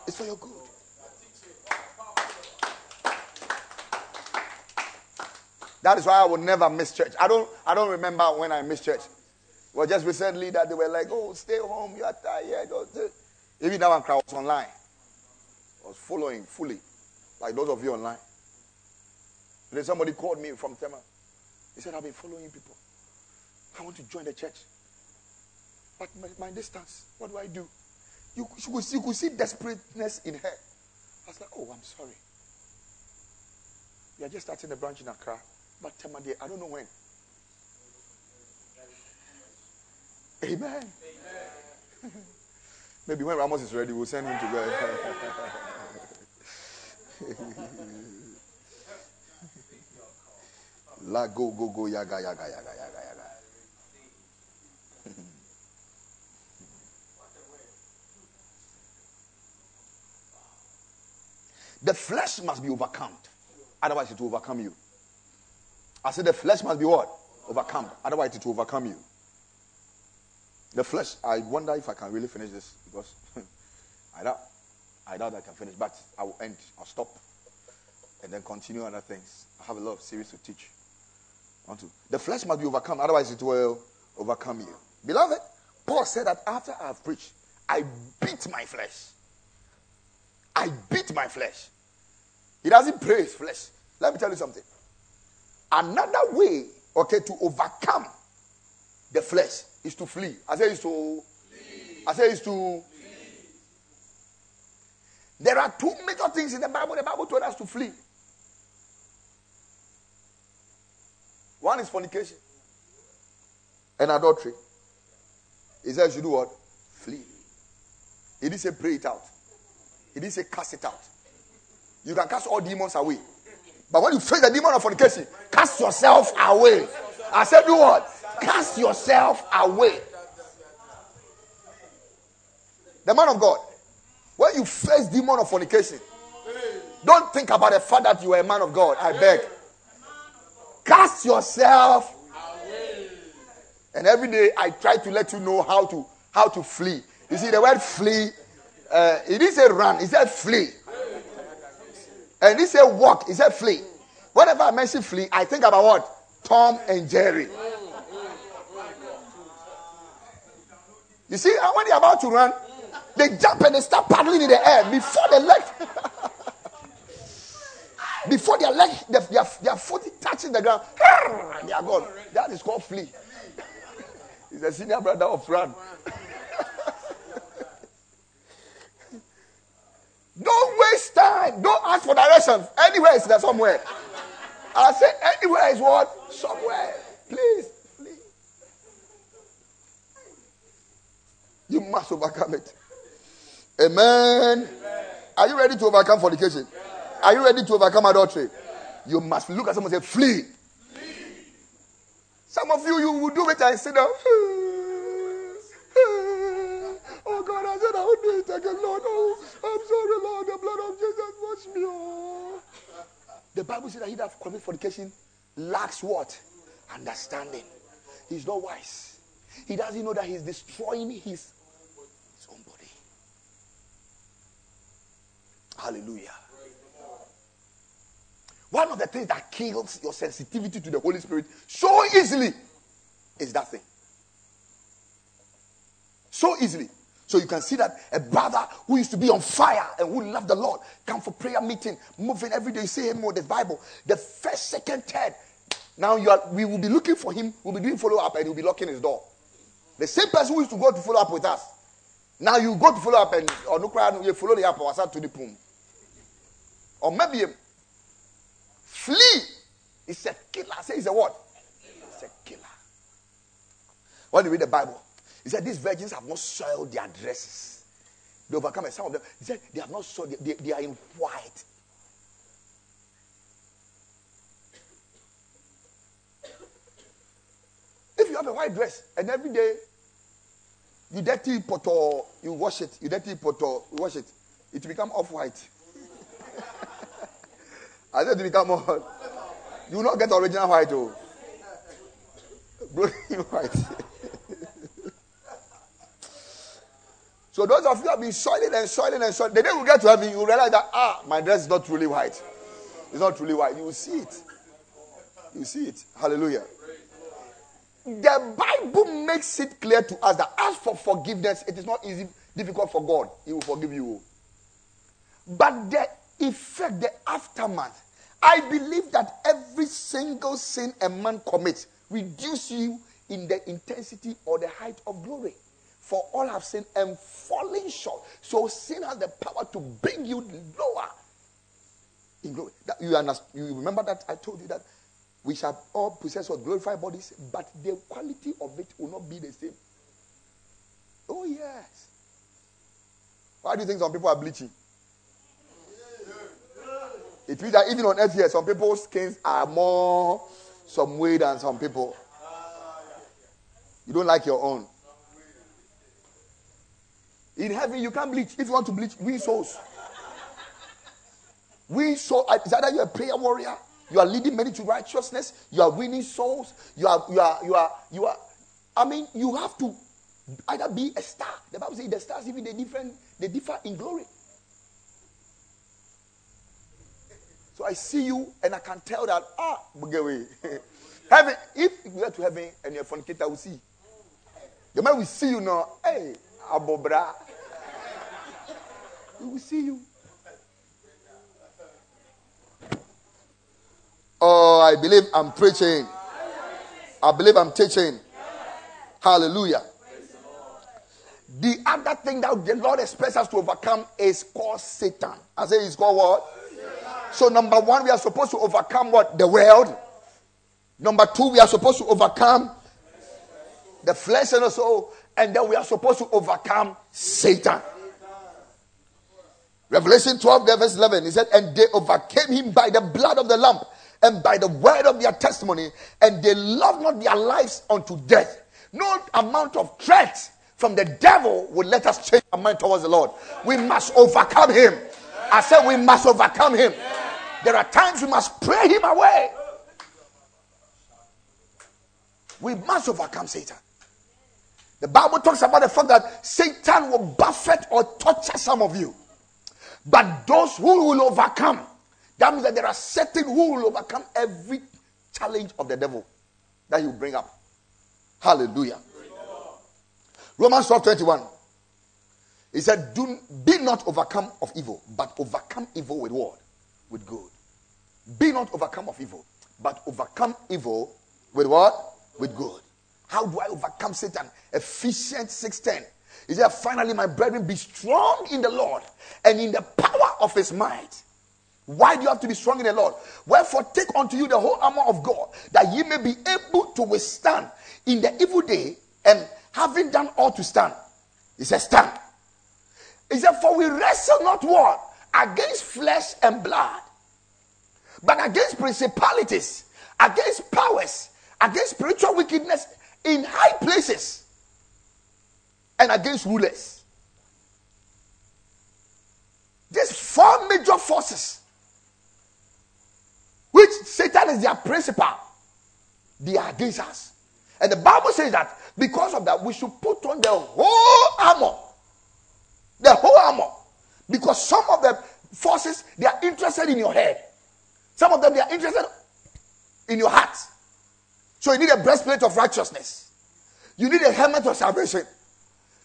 It's for your good. That is why I would never miss church. I don't, I don't remember when I missed church. Well, just recently that they were like, oh, stay home, you are tired. Even that one crowd was online. I was following fully, like those of you online. Then somebody called me from Tema. He said, I've been following people. I want to join the church. But my, my distance, what do I do? You, you, could see, you could see desperateness in her. I was like, oh, I'm sorry. We are just starting a branch in Accra. But Tema, I don't know when. Amen. Amen. Maybe when Ramos is ready, we'll send him to go. La go go go yaga yaga yaga yaga yaga. the flesh must be overcome. Otherwise, it will overcome you. I said the flesh must be what? Overcome. Otherwise, it will overcome you. The flesh, I wonder if I can really finish this because I doubt, I doubt I can finish, but I will end. I'll stop and then continue other things. I have a lot of series to teach. To? The flesh must be overcome, otherwise it will overcome you. Beloved, Paul said that after I have preached, I beat my flesh. I beat my flesh. He doesn't pray his flesh. Let me tell you something. Another way, okay, to overcome the flesh is to flee. I say is to flee. I say is to flee. There are two major things in the Bible. The Bible told us to flee. One is fornication and adultery. He says you do what? Flee. He didn't say pray it out. He didn't say cast it out. You can cast all demons away. But when you face the demon of fornication, cast yourself away. I said, do what? Cast yourself away. The man of God, when you face demon of fornication, don't think about the fact that you are a man of God. I beg. Cast yourself away. And every day I try to let you know how to how to flee. You see, the word flee, uh, it didn't run, it said flee. And it said walk, it said flee. Whenever I mention flee, I think about what? Tom and Jerry. You see, when they're about to run, they jump and they start paddling in the air before they leg, before their leg, their, their, their foot touching the ground, they are gone. That is called flee. He's a senior brother of run. Don't waste time. Don't ask for directions. Anywhere is there somewhere. I say anywhere is what? Somewhere. Please, please. You must overcome it. Amen. Amen. Are you ready to overcome fornication? Yeah. Are you ready to overcome adultery? You must look at someone and say, flee. Some of you, you will do it and sit down. Oh God, I said I would do it again, Lord. Oh, I'm sorry, Lord. The blood of Jesus wash me. Oh. The Bible says that he that commit fornication lacks what? Understanding. He's not wise. He doesn't know that he's destroying his, his own body. Hallelujah. One of the things that kills your sensitivity to the Holy Spirit so easily is that thing. So easily. So you can see that a brother who used to be on fire and who loved the Lord come for prayer meeting, moving every day, say him more the Bible. The first, second, third. Now you are, we will be looking for him, we'll be doing follow up, and he'll be locking his door. The same person who used to go to follow up with us. Now you go to follow up and or no cry, you follow the up or to the poom. Or maybe Flee. It's a killer. Say it's a what? It's a killer. When you read the Bible, he said these virgins have not soiled their dresses. They overcome and some of them. He said they have not soiled, they, they are in white. If you have a white dress and every day you dirty poto, you wash it, you dirty poto, you wash it, it will become off white. I said to become what? You will not get original white, oh. Broken white. so those of you who have been soiling and soiling and soiling, the day you get to heaven, you realize that ah, my dress is not truly white. It's not truly white. You will see it. You see it. Hallelujah. The Bible makes it clear to us that as for forgiveness, it is not easy, difficult for God. He will forgive you. But the effect, the aftermath. I believe that every single sin a man commits reduces you in the intensity or the height of glory. For all have sinned and fallen short. So sin has the power to bring you lower in glory. That you, understand, you remember that I told you that we shall all possess what glorified bodies, but the quality of it will not be the same. Oh, yes. Why do you think some people are bleaching? It means that even on earth here, some people's skins are more some way than some people. You don't like your own. In heaven, you can't bleach. If you want to bleach, win souls. Win souls. Uh, is either you're a prayer warrior, you are leading many to righteousness, you are winning souls, you are, you are, you are, you are. I mean, you have to either be a star. The Bible says the stars even they different, they differ in glory. So I see you and I can tell that, ah, away. heaven, if you go to heaven and you're from Kita, will see. The man will see you now, hey, Abobra. We will see you. Oh, I believe I'm preaching. I believe I'm teaching. Hallelujah. The other thing that the Lord expects us to overcome is called Satan. I say it's called what? So, number one, we are supposed to overcome what? The world. Number two, we are supposed to overcome the flesh and the soul. And then we are supposed to overcome Satan. Revelation 12, verse 11, he said, And they overcame him by the blood of the Lamb and by the word of their testimony, and they loved not their lives unto death. No amount of threat from the devil will let us change our mind towards the Lord. We must overcome him. I said we must overcome him. There are times we must pray him away. We must overcome Satan. The Bible talks about the fact that Satan will buffet or torture some of you. But those who will overcome, that means that there are certain who will overcome every challenge of the devil that he will bring up. Hallelujah. Romans 12 21. He said, Do be not overcome of evil, but overcome evil with what? With good. Be not overcome of evil, but overcome evil with what? With good. How do I overcome Satan? Ephesians 6:10. He said, Finally, my brethren, be strong in the Lord and in the power of his might. Why do you have to be strong in the Lord? Wherefore, take unto you the whole armor of God, that ye may be able to withstand in the evil day, and having done all to stand. He says, Stand. He said, For we wrestle not war against flesh and blood, but against principalities, against powers, against spiritual wickedness in high places, and against rulers. These four major forces, which Satan is their principal, they are against us. And the Bible says that because of that, we should put on the whole armor. The whole armor. Because some of the forces, they are interested in your head. Some of them, they are interested in your heart. So you need a breastplate of righteousness. You need a helmet of salvation.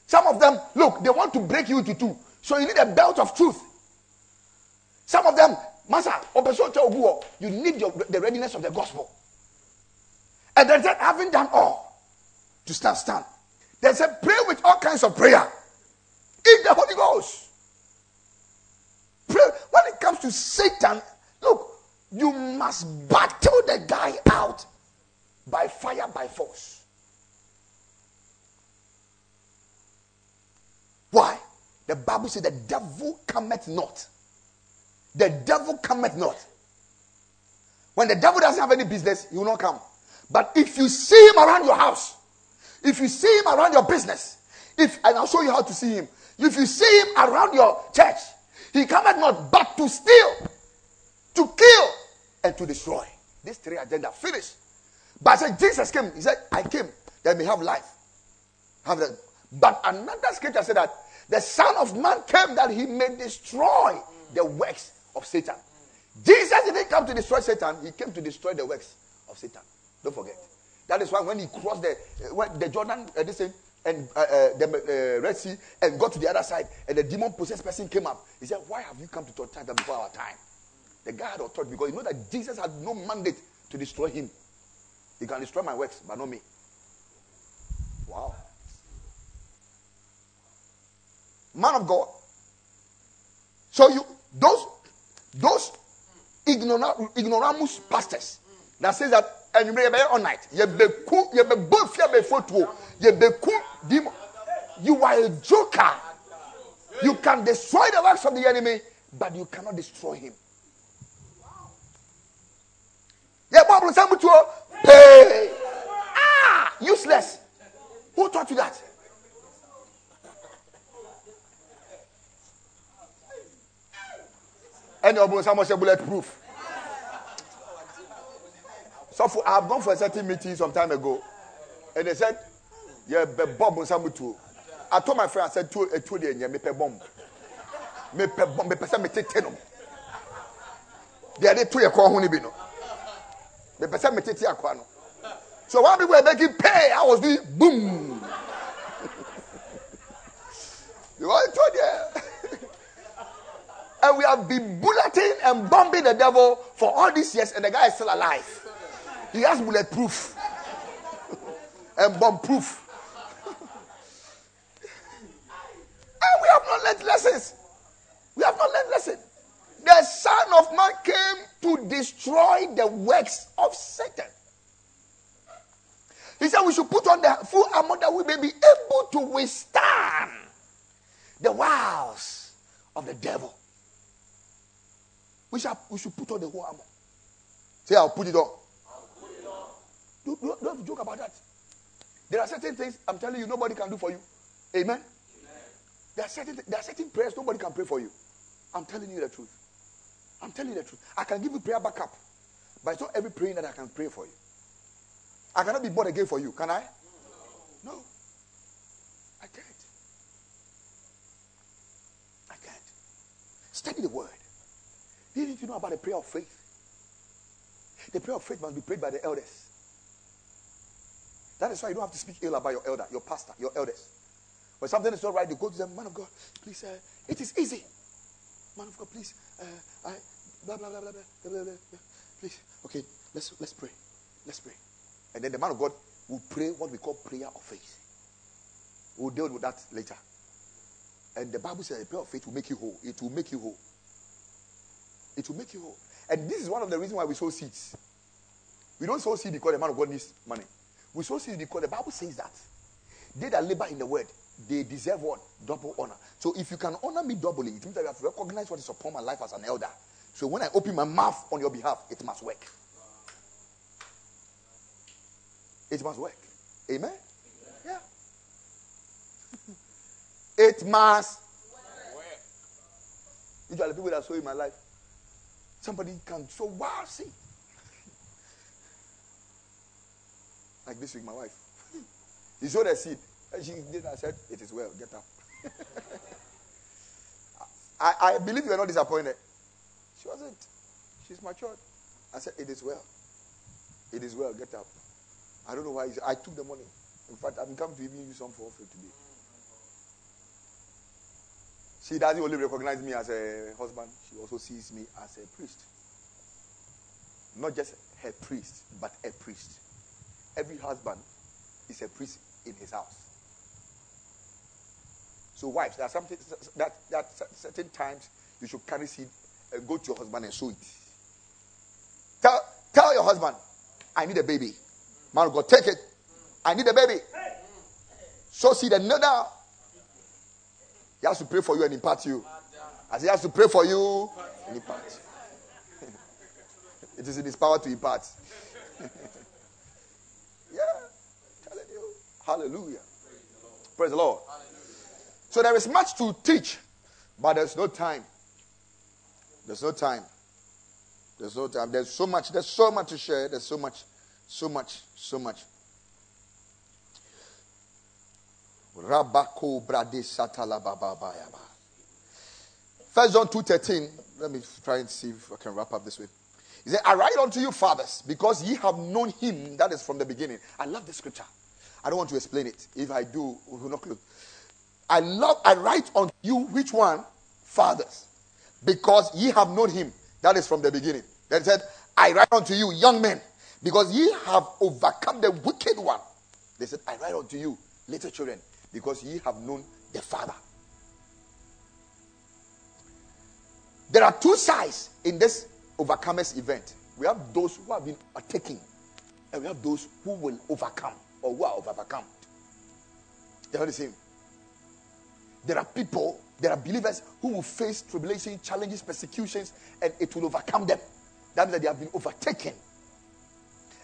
Some of them, look, they want to break you into two. So you need a belt of truth. Some of them, Master, you need your, the readiness of the gospel. And then having done all, to stand, stand. They said, pray with all kinds of prayer. In the Holy Ghost. Pray. When it comes to Satan, look, you must battle the guy out by fire, by force. Why? The Bible says the devil cometh not. The devil cometh not. When the devil doesn't have any business, he will not come. But if you see him around your house, if you see him around your business, if and I'll show you how to see him. If you see him around your church, he cometh not but to steal, to kill, and to destroy. These three agenda finished. But said Jesus came. He said, I came that may have life. Have that. But another scripture said that the Son of Man came that he may destroy the works of Satan. Jesus didn't come to destroy Satan, he came to destroy the works of Satan. Don't forget. That is why when he crossed the, uh, the Jordan, uh, this thing, and uh, uh, the uh, Red Sea and got to the other side, and the demon possessed person came up. He said, Why have you come to touch that before our time? The guy had authority because he know that Jesus had no mandate to destroy him. He can destroy my works, but not me. Wow. Man of God. So you those those ignorant ignoramus pastors that says that anwummerɛ yɛbɛyɛ all night. Yɛbɛku yɛbɛbɔ fia bɛfotuo you are a joker. You can destroy the works of the enemy but you cannot destroy him. Pay ah! Useless. Who taught you that? Ɛnna ɔborosan mo say bulletproof. So for, I've gone for a certain meeting some time ago, and they said, "Yeah, be bomb on some too." I told my friend, I said, "Two, a two day, yeah, me pe bomb, me pe bomb, me pe me take ten They are the two year call honey bino. Me pe me take tia kwano. So while people were making pay, I was doing boom. you want told you. and we have been bulleting and bombing the devil for all these years, and the guy is still alive. He has bulletproof and bomb proof. and we have not learned lessons. We have not learned lessons. The Son of Man came to destroy the works of Satan. He said we should put on the full armor that we may be able to withstand the wiles of the devil. We, shall, we should put on the whole armor. Say, I'll put it on. Don't, don't, don't joke about that. There are certain things I'm telling you nobody can do for you. Amen. Amen. There are certain there are certain prayers nobody can pray for you. I'm telling you the truth. I'm telling you the truth. I can give you prayer backup, but it's not every prayer that I can pray for you. I cannot be born again for you. Can I? No. no. I can't. I can't. Study the word. If you know about the prayer of faith, the prayer of faith must be prayed by the elders. That is why you don't have to speak ill about your elder, your pastor, your elders. When something is not right, you go to them, man of God, please, uh, it is easy. Man of God, please, uh, I, blah, blah, blah, blah, blah, blah, blah, please. Okay, let's, let's pray. Let's pray. And then the man of God will pray what we call prayer of faith. We'll deal with that later. And the Bible says a prayer of faith will make you whole. It will make you whole. It will make you whole. And this is one of the reasons why we sow seeds. We don't sow seed because the man of God needs money. We so see the Bible says that they that labor in the word, they deserve what? Double honor. So if you can honor me doubly, it means that you have recognized what is upon my life as an elder. So when I open my mouth on your behalf, it must work. It must work. Amen? Yeah. it must work. Usually, people that saw in my life, somebody can so wow, see. Like this week, my wife. he showed a seed. And she did. I said, It is well. Get up. I, I believe you are not disappointed. She wasn't. She's matured. I said, It is well. It is well. Get up. I don't know why. I took the money. In fact, I'm coming to even you some for today. She doesn't only recognize me as a husband, she also sees me as a priest. Not just her priest, but a priest. Every husband is a priest in his house. So, wives, there are something that, that certain times you should carry seed and go to your husband and sow it. Tell, tell your husband, I need a baby. Man of God, take it. I need a baby. So see the another. He has to pray for you and impart you. As he has to pray for you and impart. it is in his power to impart. yeah, telling you. Hallelujah. Praise the Lord. So there is much to teach, but there's no time. There's no time. There's no time. There's so much. There's so much to share. There's so much. So much. So much. Rabako brade First John 2.13. Let me try and see if I can wrap up this way. He said, I write unto you, fathers, because ye have known him that is from the beginning. I love the scripture. I don't want to explain it. If I do, we will not close. I love, I write unto you, which one? Fathers. Because ye have known him that is from the beginning. Then said, I write unto you, young men, because ye have overcome the wicked one. They said, I write unto you, little children, because ye have known the Father. There are two sides in this overcomers event. We have those who have been attacking, and we have those who will overcome or who are overcome. They're not the same. There are people, there are believers who will face tribulation, challenges, persecutions, and it will overcome them. That means that they have been overtaken.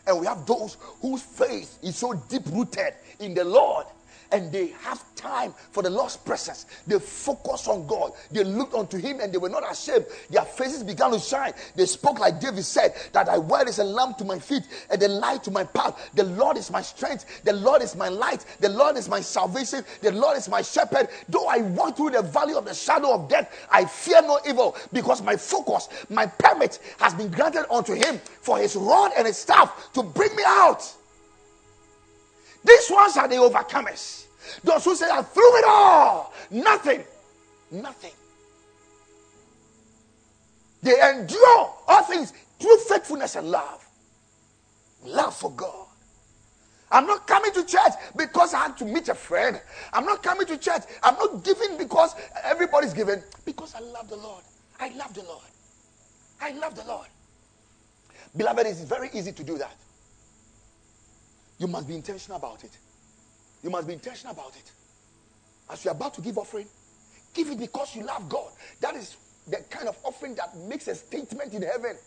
And we have those whose faith is so deep rooted in the Lord and they have time for the Lord's presence. They focus on God. They looked unto Him and they were not ashamed. Their faces began to shine. They spoke like David said, That thy word is a lamp to my feet and a light to my path. The Lord is my strength. The Lord is my light. The Lord is my salvation. The Lord is my shepherd. Though I walk through the valley of the shadow of death, I fear no evil because my focus, my permit has been granted unto Him for His rod and His staff to bring me out. These ones are the overcomers. Those who say, I threw it all. Nothing. Nothing. They endure all things through faithfulness and love. Love for God. I'm not coming to church because I had to meet a friend. I'm not coming to church. I'm not giving because everybody's giving. Because I love the Lord. I love the Lord. I love the Lord. Beloved, it's very easy to do that. You must be intentional about it. You must be intentional about it. As you're about to give offering, give it because you love God. That is the kind of offering that makes a statement in heaven.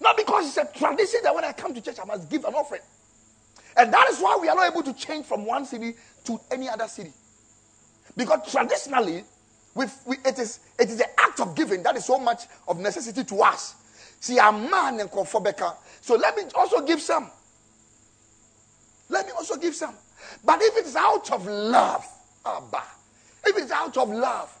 Not because it's a tradition that when I come to church, I must give an offering. And that is why we are not able to change from one city to any other city. Because traditionally, we, it, is, it is the act of giving that is so much of necessity to us. See, a man and So let me also give some. Let me also give some. But if it's out of love, Abba, if it's out of love,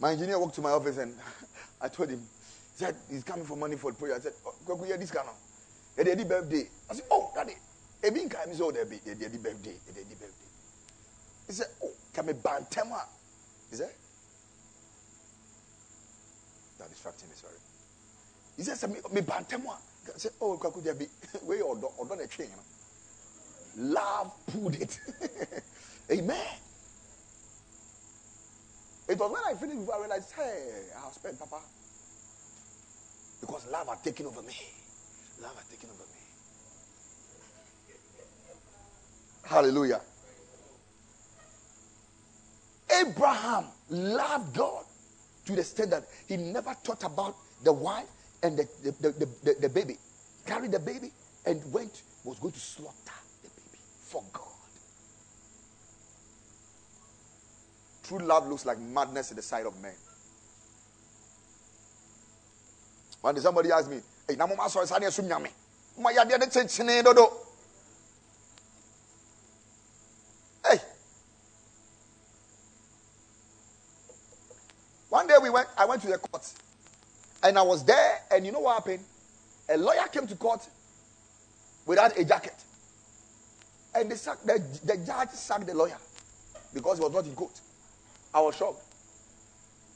my engineer walked to my office and I told him, he said, he's coming for money for the prayer. I said, oh, go hear this kind of. It's birthday. I said, oh, daddy. Ebi nka mi sɛ ɔda bi ɛdi birthday yɛde ɛdi birthday he said oh can me ban ntɛm he said that distracting me sorry he said me ban ntɛm sɛ oh kwaku dabi wei ɔdɔ ɔdɔ na ɛtwe no love pulled it. Amen. It was when I finished before I realized hey I have spent papa. Because love had taken over me. Love had taken over me. Hallelujah. Abraham loved God to the extent that he never thought about the wife and the, the, the, the, the baby. Carried the baby and went, was going to slaughter the baby for God. True love looks like madness in the sight of men. One day somebody asked me, Hey, na mama sorry, sani esum nyame. Mama ya de chenchene dodo. Hey. One day we went, I went to the court. And I was there, and you know what happened? A lawyer came to court without a jacket. And the, the, the judge sacked the lawyer because he was not in court. I was shocked.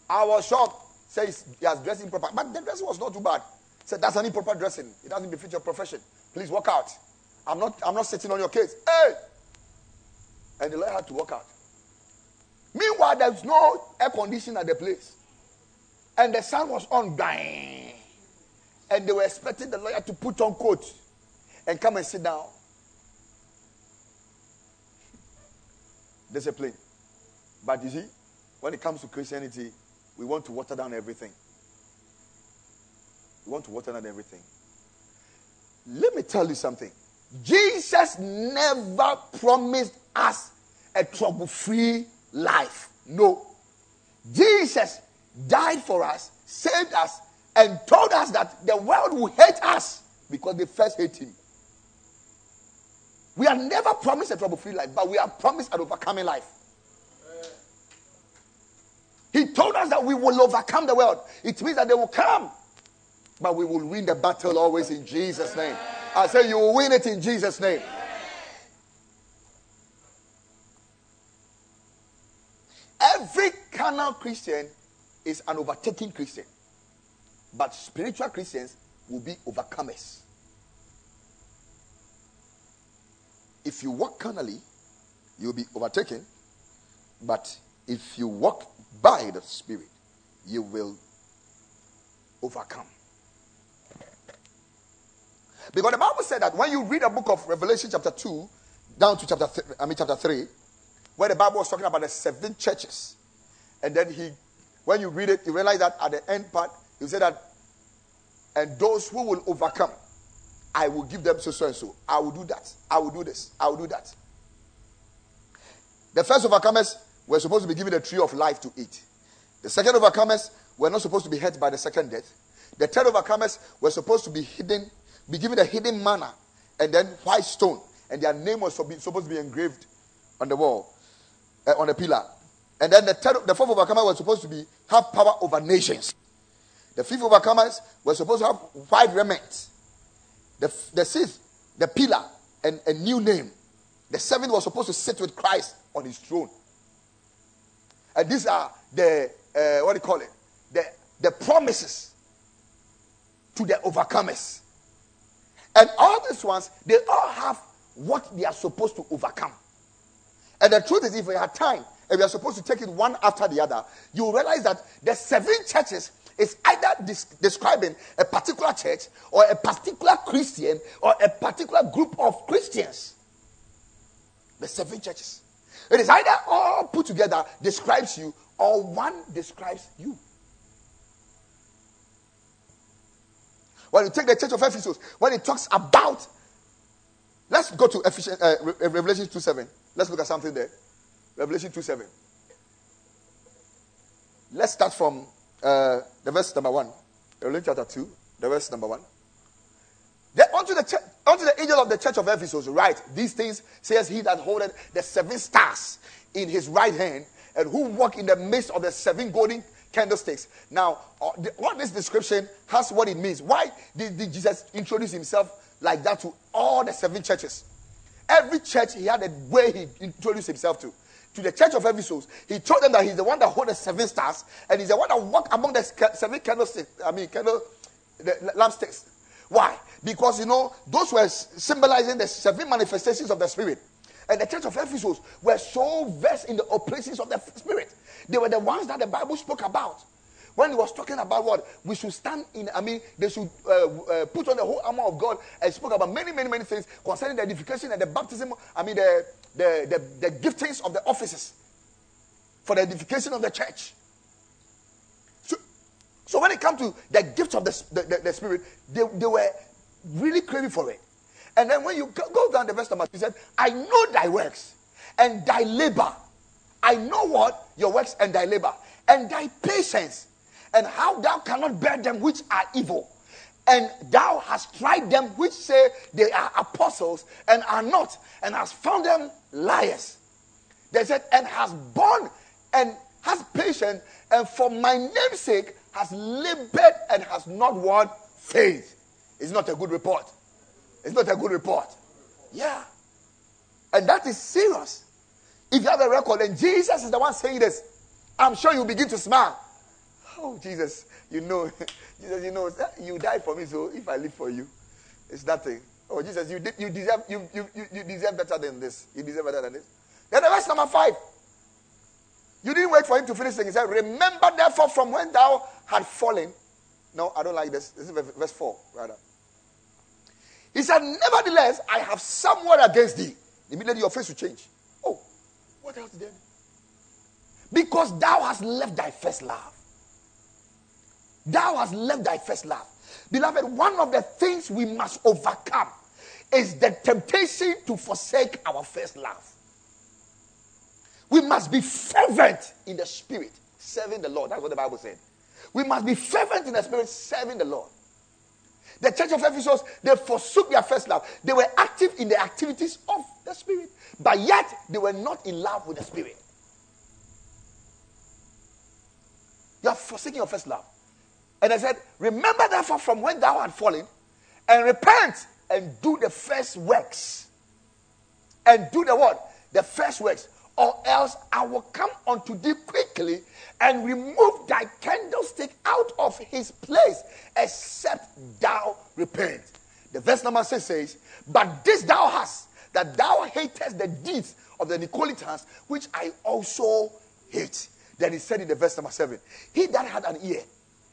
I was shocked. Says he has dressed improper. But the dressing was not too bad. Said that's an improper dressing. It doesn't befit your profession. Please walk out. I'm not I'm not sitting on your case. Hey! And the lawyer had to walk out. Meanwhile, there's no air conditioning at the place. And the sun was on dying. And they were expecting the lawyer to put on coat and come and sit down. Discipline. But you see, when it comes to Christianity, we want to water down everything. We want to water down everything. Let me tell you something. Jesus never promised us a trouble free life. No. Jesus died for us, saved us, and told us that the world will hate us because they first hate him. We are never promised a trouble free life, but we are promised an overcoming life. He told us that we will overcome the world. It means that they will come, but we will win the battle always in Jesus' name. I say you will win it in Jesus' name. Every carnal Christian is an overtaking Christian, but spiritual Christians will be overcomers. If you walk carnally, you'll be overtaken, but if you walk by the Spirit, you will overcome. Because the Bible said that when you read a book of Revelation chapter 2 down to chapter th- I mean chapter 3, where the Bible was talking about the seven churches, and then he when you read it, you realize that at the end part, he said that, and those who will overcome, I will give them so so and so. I will do that. I will do this. I will do that. The first overcomers were supposed to be given a tree of life to eat. The second overcomers were not supposed to be hurt by the second death. The third overcomers were supposed to be hidden, be given a hidden manna, and then white stone, and their name was supposed to be engraved on the wall, uh, on a pillar. And then the third, the fourth overcomer was supposed to be have power over nations. The fifth overcomers were supposed to have white raiment. The, the sixth, the pillar, and a new name. The seventh was supposed to sit with Christ on his throne. And these are the, uh, what do you call it? The, the promises to the overcomers. And all these ones, they all have what they are supposed to overcome. And the truth is, if we had time, and we are supposed to take it one after the other, you realize that the seven churches is either describing a particular church or a particular Christian or a particular group of Christians. The seven churches. It is either all put together describes you or one describes you. When you take the church of Ephesus, when it talks about, let's go to Ephesians, uh, Revelation 2 7. Let's look at something there. Revelation 2 7. Let's start from uh, the verse number 1. Revelation chapter 2, the verse number 1. Then unto the, unto the angel of the church of Ephesus, write these things, says he that holdeth the seven stars in his right hand, and who walk in the midst of the seven golden candlesticks. Now, uh, the, what this description has what it means. Why did, did Jesus introduce himself like that to all the seven churches? Every church, he had a way he introduced himself to to the church of Ephesus, he told them that he's the one that holds the seven stars and he's the one that walked among the seven candlesticks. I mean, candle, the lampsticks. Why? Because you know those were symbolizing the seven manifestations of the Spirit. And the church of Ephesus were so versed in the operations of the Spirit. They were the ones that the Bible spoke about. When he was talking about what we should stand in, I mean, they should uh, uh, put on the whole armor of God and spoke about many, many, many things concerning the edification and the baptism. I mean, the the, the, the giftings of the offices. for the edification of the church. So, so when it comes to the gifts of the, the, the, the Spirit, they, they were really craving for it. And then when you go down the verse number, he said, I know thy works and thy labor. I know what? Your works and thy labor. And thy patience. And how thou cannot bear them which are evil. And thou hast tried them which say they are apostles and are not. And hast found them liars. They said, and has borne and has patience. And for my name's sake has labored and has not won faith. It's not a good report. It's not a good report. Yeah. And that is serious. If you have a record and Jesus is the one saying this, I'm sure you begin to smile. Oh, Jesus, you know, Jesus, you know, ah, you died for me, so if I live for you, it's nothing. Oh, Jesus, you, you deserve you, you, you deserve better than this. You deserve better than this. Then the verse number five. You didn't wait for him to finish saying. He said, Remember therefore from when thou had fallen. No, I don't like this. This is verse 4, rather. He said, Nevertheless, I have somewhat against thee. Immediately your face will change. Oh, what else then? Because thou hast left thy first love. Thou hast left thy first love. Beloved, one of the things we must overcome is the temptation to forsake our first love. We must be fervent in the spirit, serving the Lord. That's what the Bible said. We must be fervent in the spirit, serving the Lord. The church of Ephesus, they forsook their first love. They were active in the activities of the Spirit, but yet they were not in love with the Spirit. You are forsaking your first love. And I said, Remember therefore from when thou art fallen, and repent and do the first works. And do the what? The first works or else I will come unto thee quickly and remove thy candlestick out of his place, except thou repent. The verse number six says, But this thou hast, that thou hatest the deeds of the Nicolaitans, which I also hate. Then he said in the verse number seven, He that had an ear,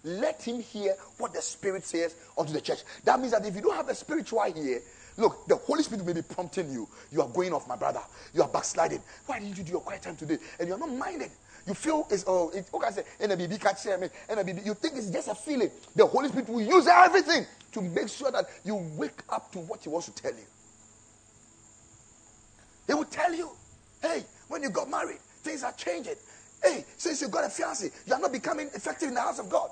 let him hear what the Spirit says unto the church. That means that if you don't have a spiritual ear, Look, the Holy Spirit may be prompting you. You are going off, my brother. You are backsliding. Why didn't you do your quiet time today? And you're not minded. You feel it's oh, it, okay, I say, NBB can't share me. NBB, you think it's just a feeling. The Holy Spirit will use everything to make sure that you wake up to what He wants to tell you. He will tell you, hey, when you got married, things are changing. Hey, since you got a fiancé, you are not becoming effective in the house of God.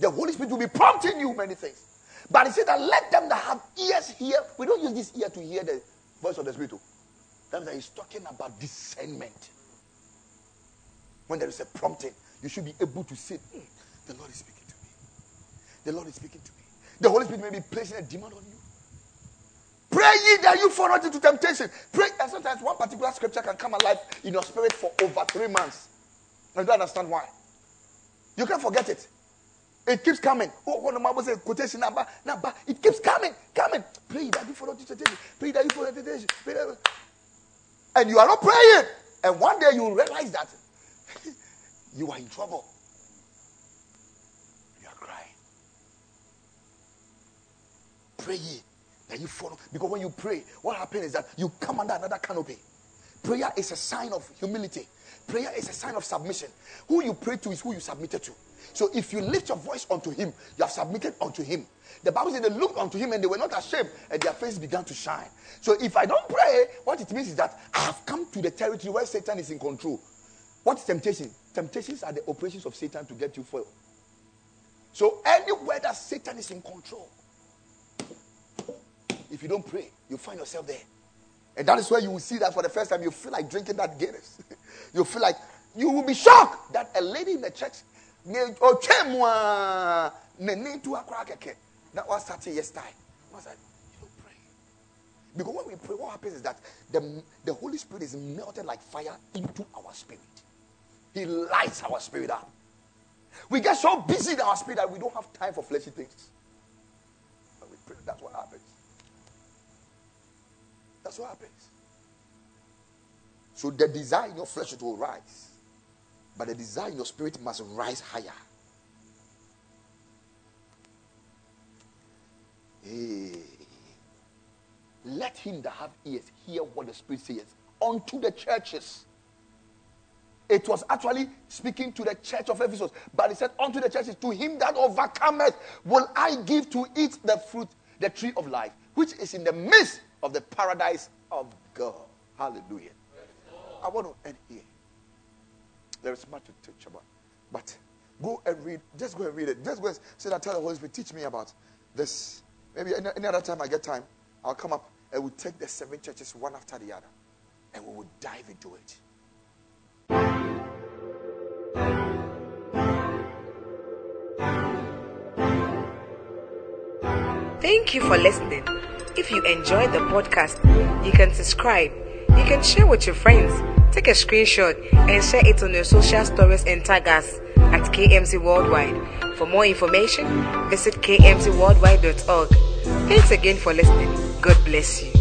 The Holy Spirit will be prompting you many things. But he said that let them that have ears hear. We don't use this ear to hear the voice of the Spirit. That means he's talking about discernment. When there is a prompting, you should be able to say, mm, The Lord is speaking to me. The Lord is speaking to me. The Holy Spirit may be placing a demand on you. Pray ye that you fall not into temptation. Pray, and sometimes one particular scripture can come alive in your spirit for over three months. I don't understand why. You can't forget it. It keeps coming. Oh, what the Bible says, quotation number, number. It keeps coming, coming. Pray that you follow the temptation. Pray that you follow temptation. Pray that. And you are not praying. And one day you will realize that you are in trouble. You are crying. Pray that you follow. Because when you pray, what happens is that you come under another canopy. Prayer is a sign of humility. Prayer is a sign of submission. Who you pray to is who you submitted to. So if you lift your voice unto him, you have submitted unto him. The Bible says they looked unto him and they were not ashamed, and their faces began to shine. So if I don't pray, what it means is that I have come to the territory where Satan is in control. What is temptation? Temptations are the operations of Satan to get you full. So anywhere that Satan is in control, if you don't pray, you find yourself there. And that is where you will see that for the first time you feel like drinking that Guinness. you feel like you will be shocked that a lady in the church oh, uh, that was a n'ani to akora kɛkɛ yesterday. Was like you pray. Because when we pray what happens is that the, the holy spirit is melted like fire into our spirit. He lights our spirit up. We get so busy in our spirit that we don't have time for fleshy things. When we pray that's what happens. That's what happens so the desire in your flesh it will rise but the desire in your spirit must rise higher. Hey. Let him that have ears hear what the Spirit says unto the churches. it was actually speaking to the church of Ephesus. But he said, Unto the churches, to him that overcometh, will I give to eat the fruit, the tree of life, which is in the midst of the paradise of God. Hallelujah. I want to end here. There is much to teach about. But go and read. Just go and read it. Just go and say that. Tell the Holy Spirit, teach me about this. Maybe any, any other time I get time, I'll come up and we'll take the seven churches one after the other. And we will dive into it. Thank you for listening. If you enjoyed the podcast, you can subscribe. You can share with your friends. Take a screenshot and share it on your social stories and tag us at KMC Worldwide. For more information, visit kmcworldwide.org. Thanks again for listening. God bless you.